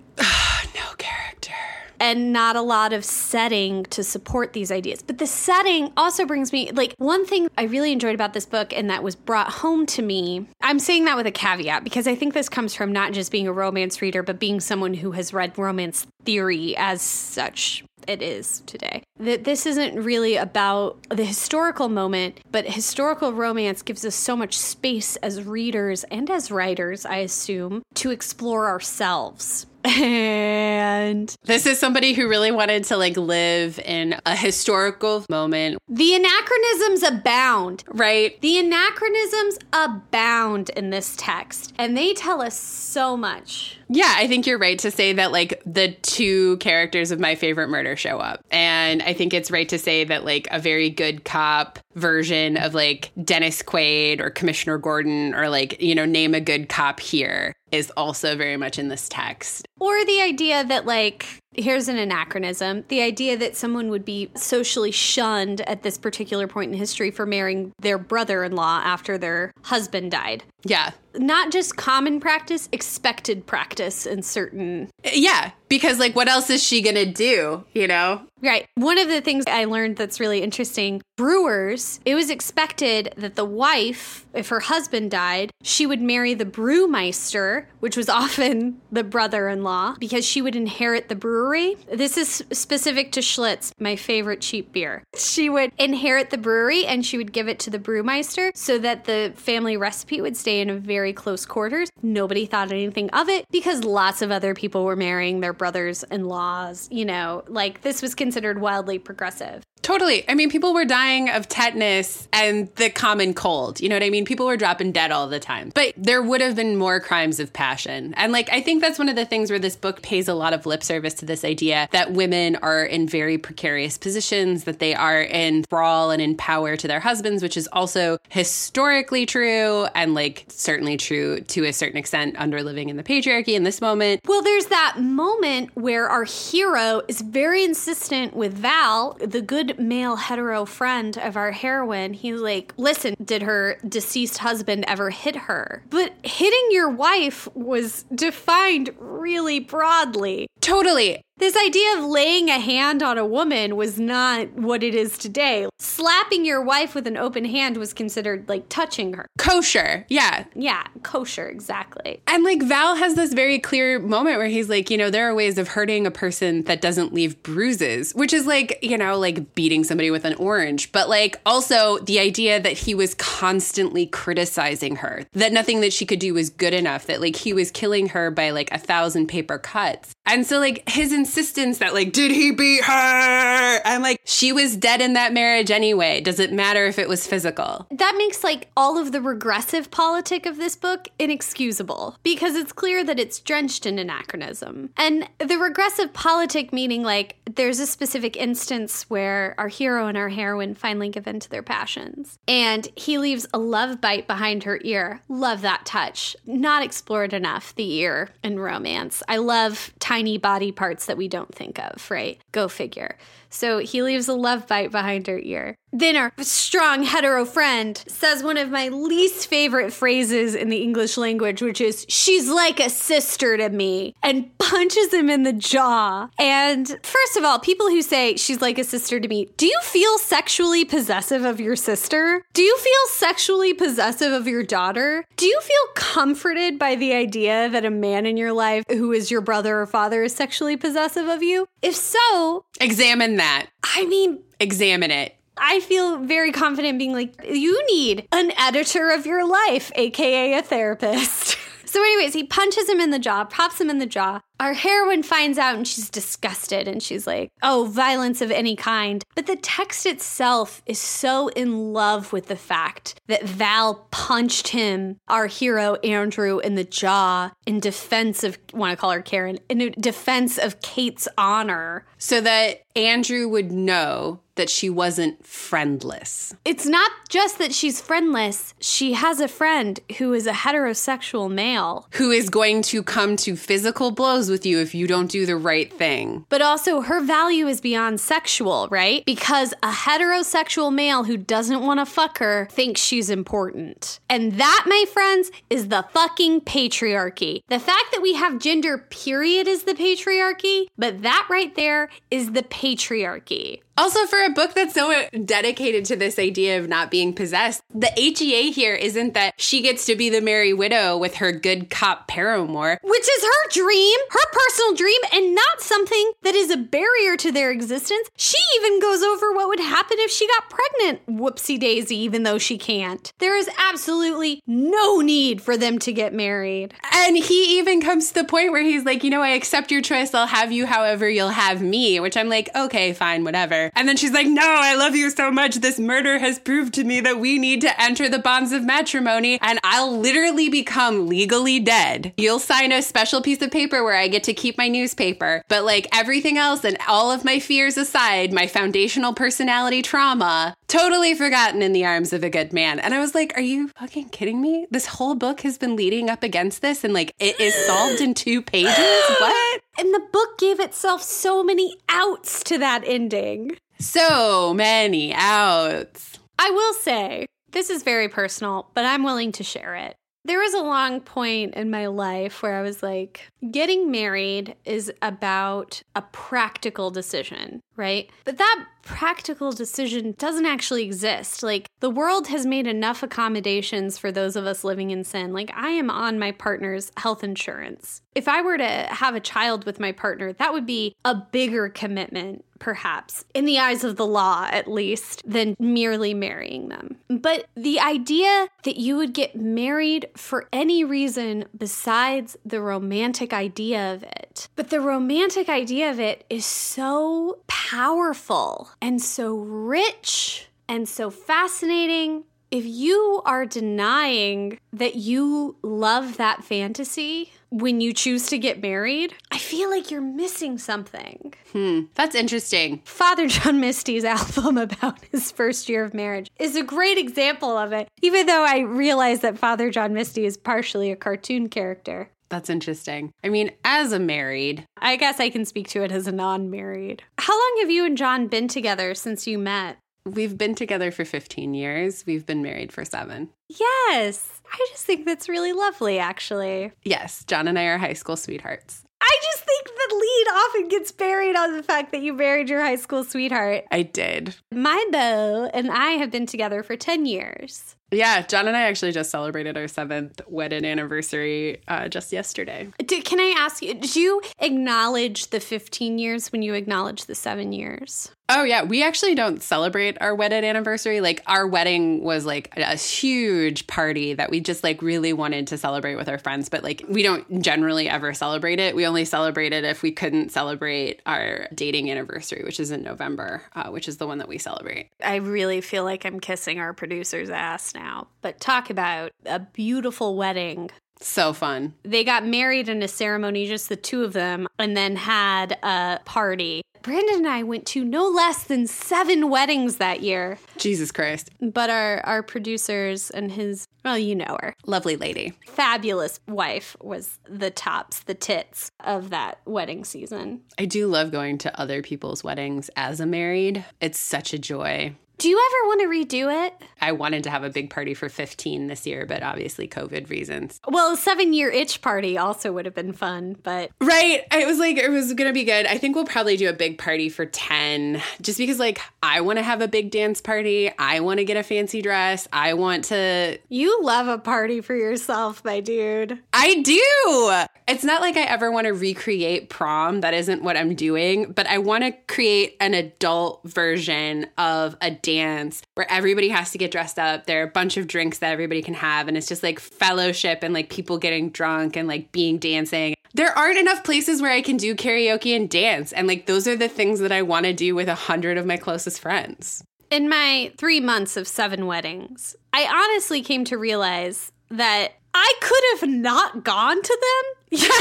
And not a lot of setting to support these ideas. But the setting also brings me like one thing I really enjoyed about this book and that was brought home to me. I'm saying that with a caveat because I think this comes from not just being a romance reader, but being someone who has read romance theory as such it is today. That this isn't really about the historical moment, but historical romance gives us so much space as readers and as writers, I assume, to explore ourselves. And
this is somebody who really wanted to like live in a historical moment.
The anachronisms abound.
Right.
The anachronisms abound in this text, and they tell us so much.
Yeah, I think you're right to say that like the two characters of my favorite murder show up. And I think it's right to say that like a very good cop version of like Dennis Quaid or Commissioner Gordon or like, you know, name a good cop here is also very much in this text.
Or the idea that, like, here's an anachronism the idea that someone would be socially shunned at this particular point in history for marrying their brother in law after their husband died.
Yeah.
Not just common practice, expected practice in certain.
Yeah, because, like, what else is she going to do, you know?
Right. One of the things I learned that's really interesting brewers, it was expected that the wife, if her husband died, she would marry the brewmeister, which was often the brother in law, because she would inherit the brewery. This is specific to Schlitz, my favorite cheap beer. She would inherit the brewery and she would give it to the brewmeister so that the family recipe would stay in a very close quarters. Nobody thought anything of it because lots of other people were marrying their brothers in laws. You know, like this was considered wildly progressive.
Totally. I mean, people were dying of tetanus and the common cold. You know what I mean? People were dropping dead all the time. But there would have been more crimes of passion. And like, I think that's one of the things where this book pays a lot of lip service to this idea that women are in very precarious positions, that they are in thrall and in power to their husbands, which is also historically true and like certainly true to a certain extent under living in the patriarchy in this moment.
Well, there's that moment where our hero is very insistent with Val, the good male hetero friend of our heroine, he's like, listen, did her deceased husband ever hit her? But hitting your wife was defined really broadly.
Totally.
This idea of laying a hand on a woman was not what it is today. Slapping your wife with an open hand was considered like touching her.
Kosher. Yeah.
Yeah, kosher, exactly.
And like Val has this very clear moment where he's like, you know, there are ways of hurting a person that doesn't leave bruises, which is like, you know, like beating somebody with an orange. But like also the idea that he was constantly criticizing her, that nothing that she could do was good enough, that like he was killing her by like a thousand paper cuts. And so like his insistence that like, did he beat her? I'm like, she was dead in that marriage anyway. Does it matter if it was physical?
That makes like all of the regressive politic of this book inexcusable because it's clear that it's drenched in anachronism. And the regressive politic meaning like there's a specific instance where our hero and our heroine finally give in to their passions. And he leaves a love bite behind her ear. Love that touch. Not explored enough, the ear in romance. I love tiny body parts that we don't think of, right? Go figure. So he leaves a love bite behind her ear. Then our strong hetero friend says one of my least favorite phrases in the English language, which is, she's like a sister to me, and punches him in the jaw. And first of all, people who say she's like a sister to me, do you feel sexually possessive of your sister? Do you feel sexually possessive of your daughter? Do you feel comforted by the idea that a man in your life who is your brother or father is sexually possessive of you? If so,
examine that.
I mean,
examine it.
I feel very confident being like, you need an editor of your life, aka a therapist. so, anyways, he punches him in the jaw, pops him in the jaw. Our heroine finds out and she's disgusted and she's like, oh, violence of any kind. But the text itself is so in love with the fact that Val punched him, our hero Andrew, in the jaw in defense of, want to call her Karen, in defense of Kate's honor.
So that Andrew would know that she wasn't friendless.
It's not just that she's friendless, she has a friend who is a heterosexual male
who is going to come to physical blows with you if you don't do the right thing.
But also, her value is beyond sexual, right? Because a heterosexual male who doesn't want to fuck her thinks she's important. And that, my friends, is the fucking patriarchy. The fact that we have gender, period, is the patriarchy, but that right there is the patriarchy.
Also, for a book that's so dedicated to this idea of not being possessed, the HEA here isn't that she gets to be the merry widow with her good cop paramour,
which is her dream, her personal dream, and not something that is a barrier to their existence. She even goes over what would happen if she got pregnant. Whoopsie daisy, even though she can't. There is absolutely no need for them to get married.
And he even comes to the point where he's like, you know, I accept your choice. I'll have you however you'll have me, which I'm like, okay, fine, whatever. And then she's like, No, I love you so much. This murder has proved to me that we need to enter the bonds of matrimony, and I'll literally become legally dead. You'll sign a special piece of paper where I get to keep my newspaper. But like everything else and all of my fears aside, my foundational personality trauma, totally forgotten in the arms of a good man. And I was like, Are you fucking kidding me? This whole book has been leading up against this, and like it is solved in two pages? What?
And the book gave itself so many outs to that ending.
So many outs.
I will say, this is very personal, but I'm willing to share it. There was a long point in my life where I was like, getting married is about a practical decision, right? But that practical decision doesn't actually exist. Like, the world has made enough accommodations for those of us living in sin. Like, I am on my partner's health insurance. If I were to have a child with my partner, that would be a bigger commitment perhaps, in the eyes of the law at least, than merely marrying them. But the idea that you would get married for any reason besides the romantic idea of it, but the romantic idea of it is so powerful and so rich and so fascinating if you are denying that you love that fantasy when you choose to get married, I feel like you're missing something.
Hmm, that's interesting.
Father John Misty's album about his first year of marriage is a great example of it, even though I realize that Father John Misty is partially a cartoon character.
That's interesting. I mean, as a married,
I guess I can speak to it as a non married. How long have you and John been together since you met?
We've been together for 15 years. We've been married for seven.
Yes. I just think that's really lovely, actually.
Yes. John and I are high school sweethearts.
I just think the lead often gets buried on the fact that you married your high school sweetheart.
I did.
My beau and I have been together for 10 years.
Yeah, John and I actually just celebrated our seventh wedding anniversary uh, just yesterday.
Did, can I ask you, did you acknowledge the 15 years when you acknowledged the seven years?
Oh, yeah. We actually don't celebrate our wedded anniversary. Like, our wedding was like a huge party that we just like really wanted to celebrate with our friends, but like we don't generally ever celebrate it. We only celebrate it if we couldn't celebrate our dating anniversary, which is in November, uh, which is the one that we celebrate.
I really feel like I'm kissing our producer's ass now. But talk about a beautiful wedding.
So fun.
They got married in a ceremony, just the two of them, and then had a party. Brandon and I went to no less than seven weddings that year.
Jesus Christ.
But our, our producers and his, well, you know her.
Lovely lady.
Fabulous wife was the tops, the tits of that wedding season.
I do love going to other people's weddings as a married. It's such a joy.
Do you ever want to redo it?
I wanted to have a big party for 15 this year, but obviously COVID reasons.
Well, a seven year itch party also would have been fun, but.
Right. It was like, it was going to be good. I think we'll probably do a big party for 10, just because, like, I want to have a big dance party. I want to get a fancy dress. I want to.
You love a party for yourself, my dude.
I do. It's not like I ever want to recreate prom. That isn't what I'm doing, but I want to create an adult version of a dance where everybody has to get dressed up. There are a bunch of drinks that everybody can have, and it's just like fellowship and like people getting drunk and like being dancing. There aren't enough places where I can do karaoke and dance. And like those are the things that I want to do with a hundred of my closest friends.
In my three months of seven weddings, I honestly came to realize that I could have not gone to them. You know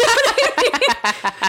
I mean?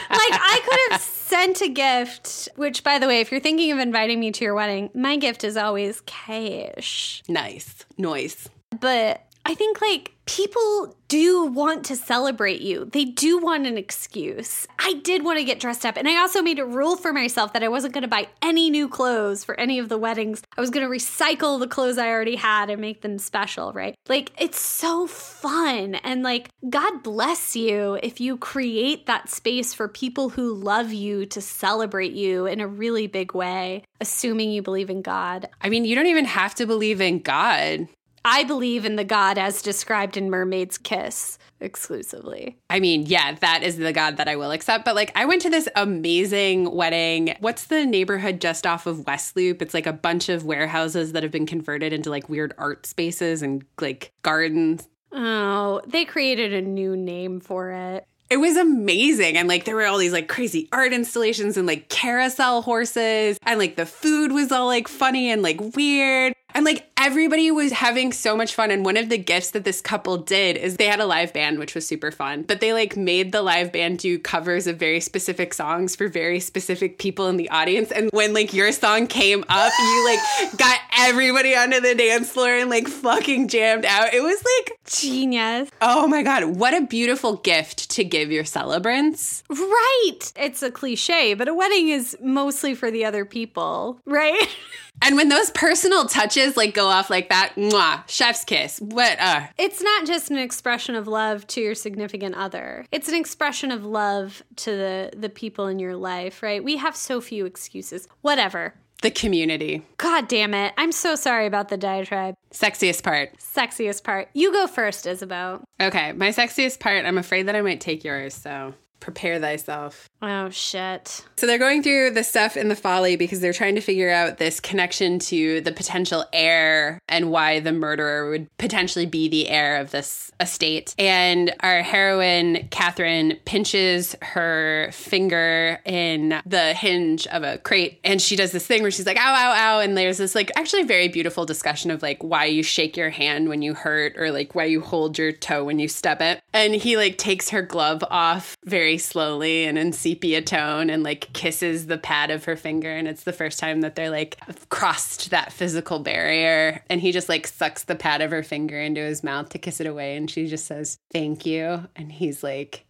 like I could have sent a gift, which by the way, if you're thinking of inviting me to your wedding, my gift is always cash.
Nice. Noise.
But I think like people do want to celebrate you. They do want an excuse. I did want to get dressed up. And I also made a rule for myself that I wasn't going to buy any new clothes for any of the weddings. I was going to recycle the clothes I already had and make them special, right? Like, it's so fun. And like, God bless you if you create that space for people who love you to celebrate you in a really big way, assuming you believe in God.
I mean, you don't even have to believe in God.
I believe in the God as described in Mermaid's Kiss exclusively.
I mean, yeah, that is the God that I will accept. But like, I went to this amazing wedding. What's the neighborhood just off of West Loop? It's like a bunch of warehouses that have been converted into like weird art spaces and like gardens.
Oh, they created a new name for it.
It was amazing. And like there were all these like crazy art installations and like carousel horses. And like the food was all like funny and like weird. And like everybody was having so much fun. And one of the gifts that this couple did is they had a live band, which was super fun. But they like made the live band do covers of very specific songs for very specific people in the audience. And when like your song came up, you like got everybody onto the dance floor and like fucking jammed out. It was like
genius.
Oh my God. What a beautiful gift to give your celebrants.
Right. It's a cliche, but a wedding is mostly for the other people, right?
And when those personal touches like go off like that, mwah, chef's kiss. What uh
It's not just an expression of love to your significant other. It's an expression of love to the the people in your life, right? We have so few excuses. Whatever.
The community.
God damn it. I'm so sorry about the diatribe.
Sexiest part.
Sexiest part. You go first, Isabeau.
Okay, my sexiest part, I'm afraid that I might take yours, so prepare thyself.
Oh, shit.
So they're going through the stuff in the folly because they're trying to figure out this connection to the potential heir and why the murderer would potentially be the heir of this estate. And our heroine, Catherine, pinches her finger in the hinge of a crate. And she does this thing where she's like, ow, ow, ow. And there's this, like, actually very beautiful discussion of, like, why you shake your hand when you hurt or, like, why you hold your toe when you step it. And he, like, takes her glove off very slowly and in sepia tone and like kisses the pad of her finger and it's the first time that they're like crossed that physical barrier. And he just like sucks the pad of her finger into his mouth to kiss it away and she just says thank you. And he's like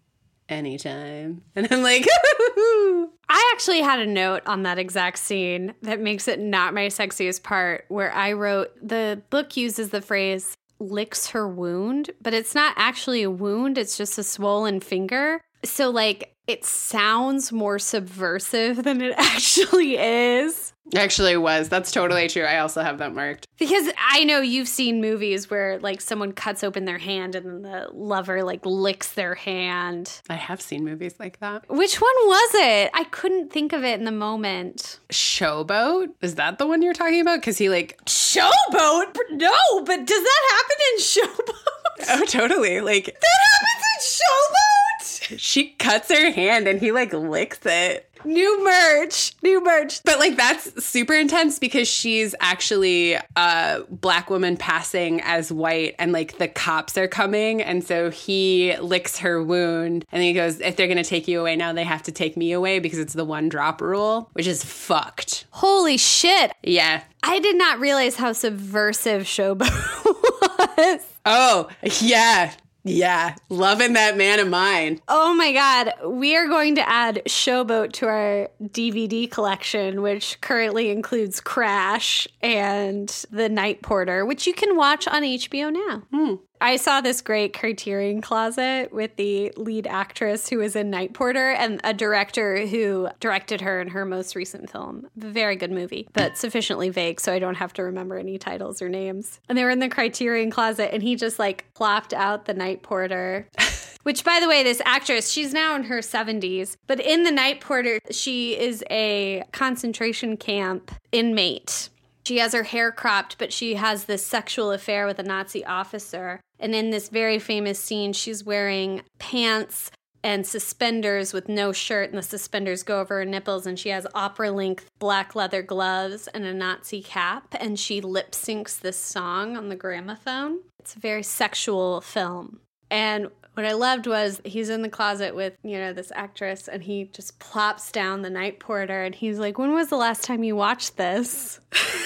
anytime. And i'm like
I actually had a note on that exact scene that makes it not my sexiest part where I wrote the book uses the phrase licks her wound, but it's not actually a wound, it's just a swollen finger. So, like, it sounds more subversive than it actually is.
Actually, was. That's totally true. I also have that marked.
Because I know you've seen movies where, like, someone cuts open their hand and then the lover, like, licks their hand.
I have seen movies like that.
Which one was it? I couldn't think of it in the moment.
Showboat? Is that the one you're talking about? Because he, like.
Showboat? No, but does that happen in Showboat?
Oh, totally. Like.
That happens in Showboat?
She cuts her hand and he, like, licks it.
New merch, new merch.
But like that's super intense because she's actually a black woman passing as white and like the cops are coming and so he licks her wound and he goes if they're going to take you away now they have to take me away because it's the one drop rule, which is fucked.
Holy shit.
Yeah.
I did not realize how subversive Showboat was.
Oh, yeah. Yeah, loving that man of mine.
Oh my God. We are going to add Showboat to our DVD collection, which currently includes Crash and The Night Porter, which you can watch on HBO now.
Hmm.
I saw this great Criterion closet with the lead actress who was in Night Porter and a director who directed her in her most recent film. Very good movie, but sufficiently vague so I don't have to remember any titles or names. And they were in the Criterion closet and he just like plopped out the Night Porter. Which, by the way, this actress, she's now in her 70s, but in The Night Porter, she is a concentration camp inmate. She has her hair cropped, but she has this sexual affair with a Nazi officer. And in this very famous scene, she's wearing pants and suspenders with no shirt, and the suspenders go over her nipples, and she has opera length black leather gloves and a Nazi cap, and she lip syncs this song on the gramophone. It's a very sexual film. And what I loved was he's in the closet with, you know, this actress and he just plops down the night porter and he's like, When was the last time you watched this?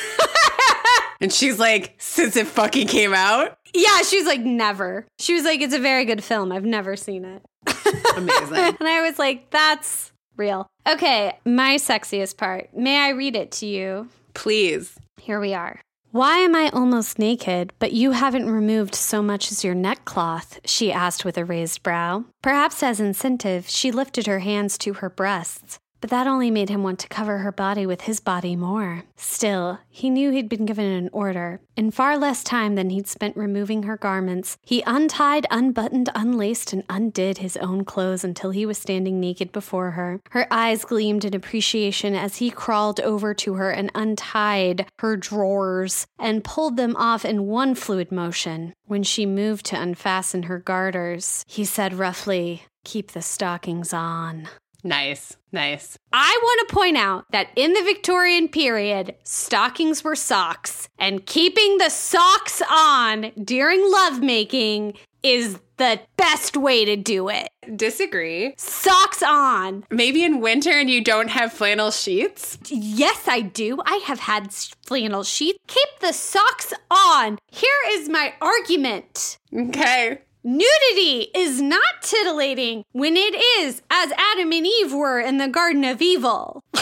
And she's like, since it fucking came out?
Yeah, she was like, never. She was like, it's a very good film. I've never seen it.
Amazing.
and I was like, that's real. Okay, my sexiest part. May I read it to you?
Please.
Here we are. Why am I almost naked, but you haven't removed so much as your neckcloth? she asked with a raised brow. Perhaps as incentive, she lifted her hands to her breasts but that only made him want to cover her body with his body more. Still, he knew he'd been given an order. In far less time than he'd spent removing her garments, he untied, unbuttoned, unlaced, and undid his own clothes until he was standing naked before her. Her eyes gleamed in appreciation as he crawled over to her and untied her drawers and pulled them off in one fluid motion. When she moved to unfasten her garters, he said roughly, Keep the stockings on.
Nice, nice.
I want to point out that in the Victorian period, stockings were socks, and keeping the socks on during lovemaking is the best way to do it.
Disagree.
Socks on.
Maybe in winter and you don't have flannel sheets?
Yes, I do. I have had flannel sheets. Keep the socks on. Here is my argument.
Okay.
Nudity is not titillating when it is as Adam and Eve were in the Garden of Evil.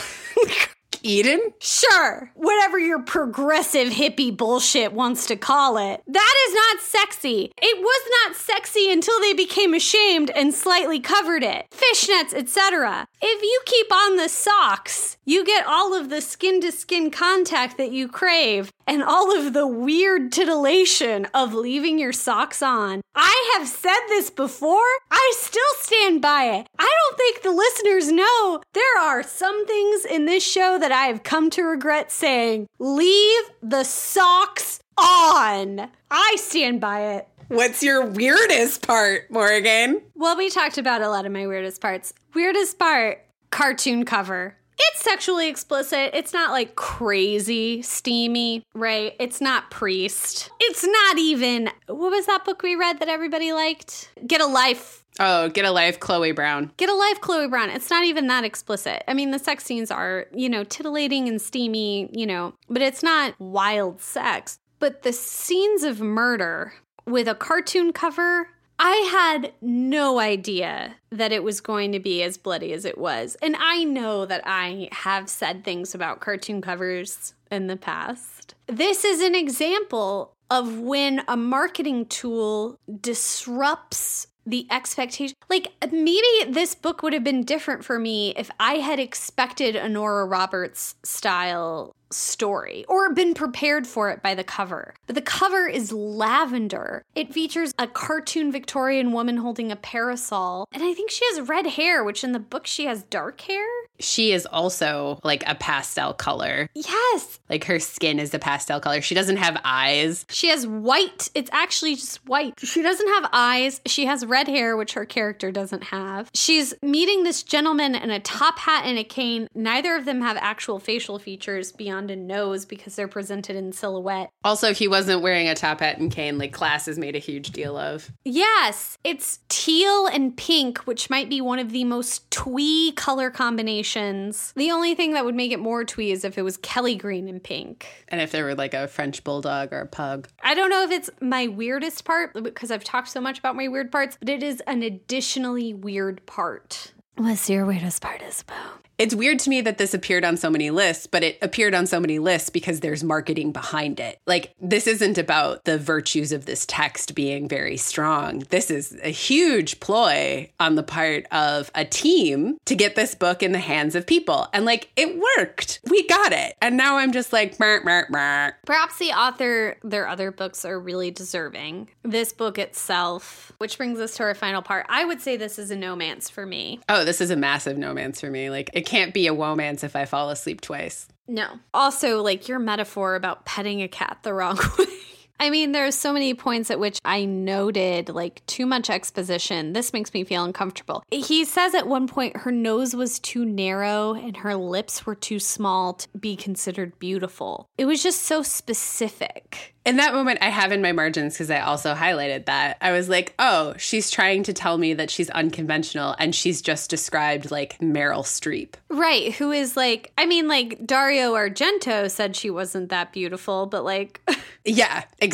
Eden?
Sure, whatever your progressive hippie bullshit wants to call it. That is not sexy. It was not sexy until they became ashamed and slightly covered it. Fishnets, etc. If you keep on the socks, you get all of the skin to skin contact that you crave and all of the weird titillation of leaving your socks on. I have said this before. I still stand by it. I don't think the listeners know there are some things in this show that I have come to regret saying. Leave the socks on. I stand by it.
What's your weirdest part, Morgan?
Well, we talked about a lot of my weirdest parts. Weirdest part cartoon cover. It's sexually explicit. It's not like crazy steamy, right? It's not priest. It's not even what was that book we read that everybody liked? Get a life.
Oh, get a life, Chloe Brown.
Get a life, Chloe Brown. It's not even that explicit. I mean, the sex scenes are, you know, titillating and steamy, you know, but it's not wild sex. But the scenes of murder with a cartoon cover I had no idea that it was going to be as bloody as it was. And I know that I have said things about cartoon covers in the past. This is an example of when a marketing tool disrupts the expectation. Like maybe this book would have been different for me if I had expected a Nora Roberts style story or been prepared for it by the cover. But the cover is lavender. It features a cartoon Victorian woman holding a parasol, and I think she has red hair, which in the book she has dark hair.
She is also like a pastel color.
Yes.
Like her skin is a pastel color. She doesn't have eyes.
She has white. It's actually just white. She doesn't have eyes. She has red hair, which her character doesn't have. She's meeting this gentleman in a top hat and a cane. Neither of them have actual facial features beyond a nose because they're presented in silhouette.
Also, he wasn't wearing a top hat and cane like class has made a huge deal of.
Yes. It's teal and pink, which might be one of the most twee color combinations the only thing that would make it more twee is if it was Kelly green and pink.
And if there were like a French bulldog or a pug.
I don't know if it's my weirdest part because I've talked so much about my weird parts, but it is an additionally weird part. What's your weirdest part, Isabel?
It's weird to me that this appeared on so many lists, but it appeared on so many lists because there's marketing behind it. Like, this isn't about the virtues of this text being very strong. This is a huge ploy on the part of a team to get this book in the hands of people. And like, it worked. We got it. And now I'm just like, burr, burr, burr.
perhaps the author, their other books are really deserving. This book itself, which brings us to our final part, I would say this is a no-mance for me.
Oh, this is a massive no-mance for me. Like, it can't be a womance if I fall asleep twice.
No. Also, like your metaphor about petting a cat the wrong way. I mean, there are so many points at which I noted like too much exposition. This makes me feel uncomfortable. He says at one point her nose was too narrow and her lips were too small to be considered beautiful. It was just so specific
in that moment, I have in my margins because I also highlighted that. I was like, oh, she's trying to tell me that she's unconventional and she's just described like Meryl Streep.
Right. Who is like, I mean, like Dario Argento said she wasn't that beautiful, but like.
yeah, exactly.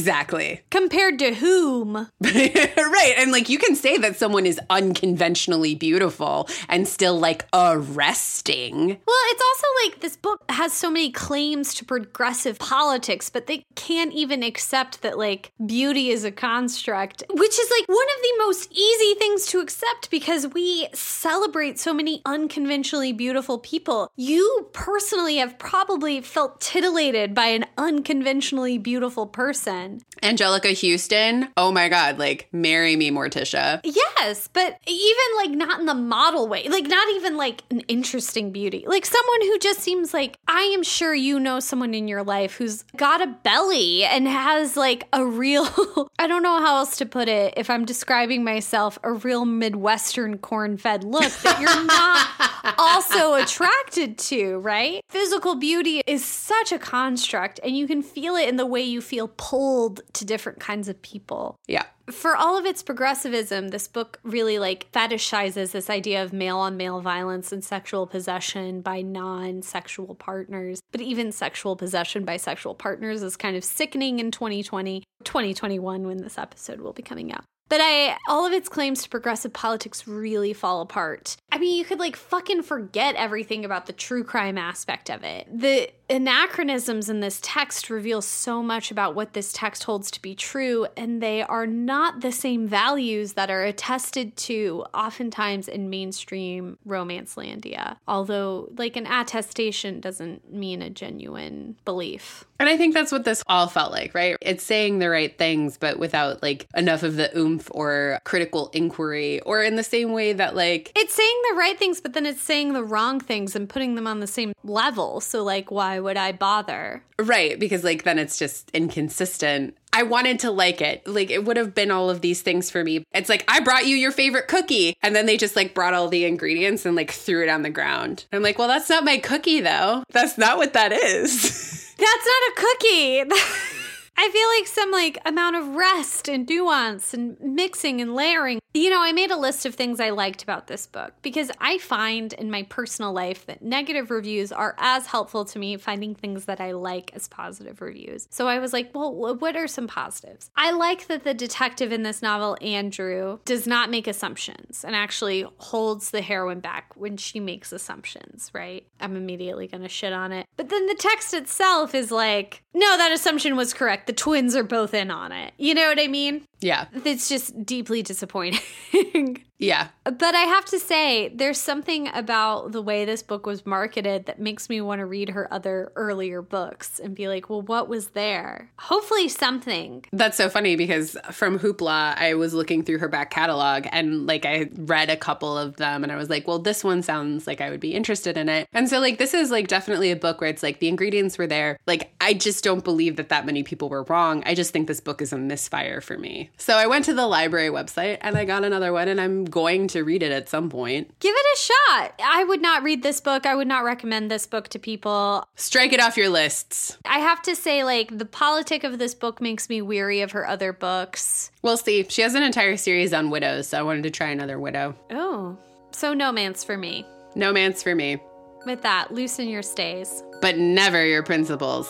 Compared to whom?
right. And like you can say that someone is unconventionally beautiful and still like arresting.
Well, it's also like this book has so many claims to progressive politics, but they can't even accept that like beauty is a construct, which is like one of the most easy things to accept because we celebrate so many unconventionally beautiful people. You personally have probably felt titillated by an unconventionally beautiful person.
Anjelica Huston, oh my God, like marry me, Morticia.
Yes, but even like not in the model way, like not even like an interesting beauty, like someone who just seems like I am sure you know someone in your life who's got a belly and has like a real, I don't know how else to put it if I'm describing myself, a real Midwestern corn fed look that you're not also attracted to, right? Physical beauty is such a construct and you can feel it in the way you feel pulled to different kinds of people.
Yeah
for all of its progressivism, this book really like fetishizes this idea of male on male violence and sexual possession by non sexual partners. But even sexual possession by sexual partners is kind of sickening in 2020, 2021, when this episode will be coming out. But I all of its claims to progressive politics really fall apart. I mean, you could like fucking forget everything about the true crime aspect of it. The anachronisms in this text reveal so much about what this text holds to be true, and they are not the same values that are attested to oftentimes in mainstream romance landia. Although, like, an attestation doesn't mean a genuine belief.
And I think that's what this all felt like, right? It's saying the right things, but without like enough of the oomph or critical inquiry, or in the same way that, like,
it's saying the right things, but then it's saying the wrong things and putting them on the same level. So, like, why? Why would I bother?
Right, because like then it's just inconsistent. I wanted to like it. Like it would have been all of these things for me. It's like I brought you your favorite cookie and then they just like brought all the ingredients and like threw it on the ground. I'm like, "Well, that's not my cookie though. That's not what that is."
that's not a cookie. I feel like some like amount of rest and nuance and mixing and layering. You know, I made a list of things I liked about this book because I find in my personal life that negative reviews are as helpful to me finding things that I like as positive reviews. So I was like, well, what are some positives? I like that the detective in this novel, Andrew, does not make assumptions and actually holds the heroine back when she makes assumptions, right? I'm immediately going to shit on it. But then the text itself is like, no, that assumption was correct the twins are both in on it. You know what I mean?
Yeah.
It's just deeply disappointing.
yeah.
But I have to say, there's something about the way this book was marketed that makes me want to read her other earlier books and be like, well, what was there? Hopefully, something.
That's so funny because from Hoopla, I was looking through her back catalog and like I read a couple of them and I was like, well, this one sounds like I would be interested in it. And so, like, this is like definitely a book where it's like the ingredients were there. Like, I just don't believe that that many people were wrong. I just think this book is a misfire for me. So I went to the library website and I got another one and I'm going to read it at some point.
Give it a shot. I would not read this book. I would not recommend this book to people.
Strike it off your lists.
I have to say, like, the politic of this book makes me weary of her other books.
We'll see. She has an entire series on widows, so I wanted to try another widow.
Oh. So no man's for me.
No man's for me.
With that, loosen your stays.
But never your principles.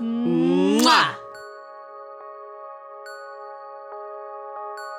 Mwah!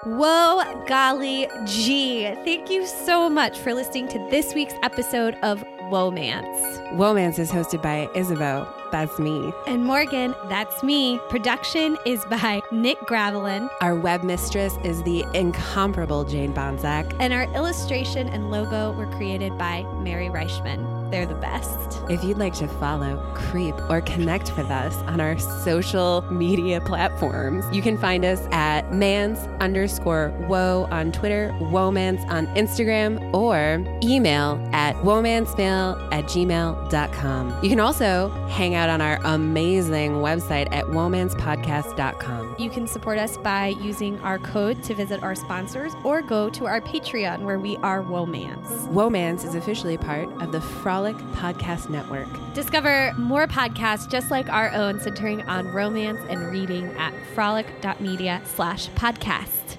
Whoa, golly gee. Thank you so much for listening to this week's episode of Womance.
Womance is hosted by Isabeau. That's me.
And Morgan, that's me. Production is by Nick Gravelin.
Our web mistress is the incomparable Jane Bonzak.
And our illustration and logo were created by Mary Reichman. They're the best.
If you'd like to follow, creep, or connect with us on our social media platforms, you can find us at mans underscore woe on Twitter, womance on Instagram, or email at womansmail at gmail.com. You can also hang out on our amazing website at womanspodcast.com.
You can support us by using our code to visit our sponsors or go to our Patreon where we are Womance.
Womance is officially part of the Frolic Podcast Network.
Discover more podcasts just like our own centering on romance and reading at frolic.media slash podcast.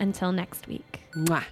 Until next week.
Mwah.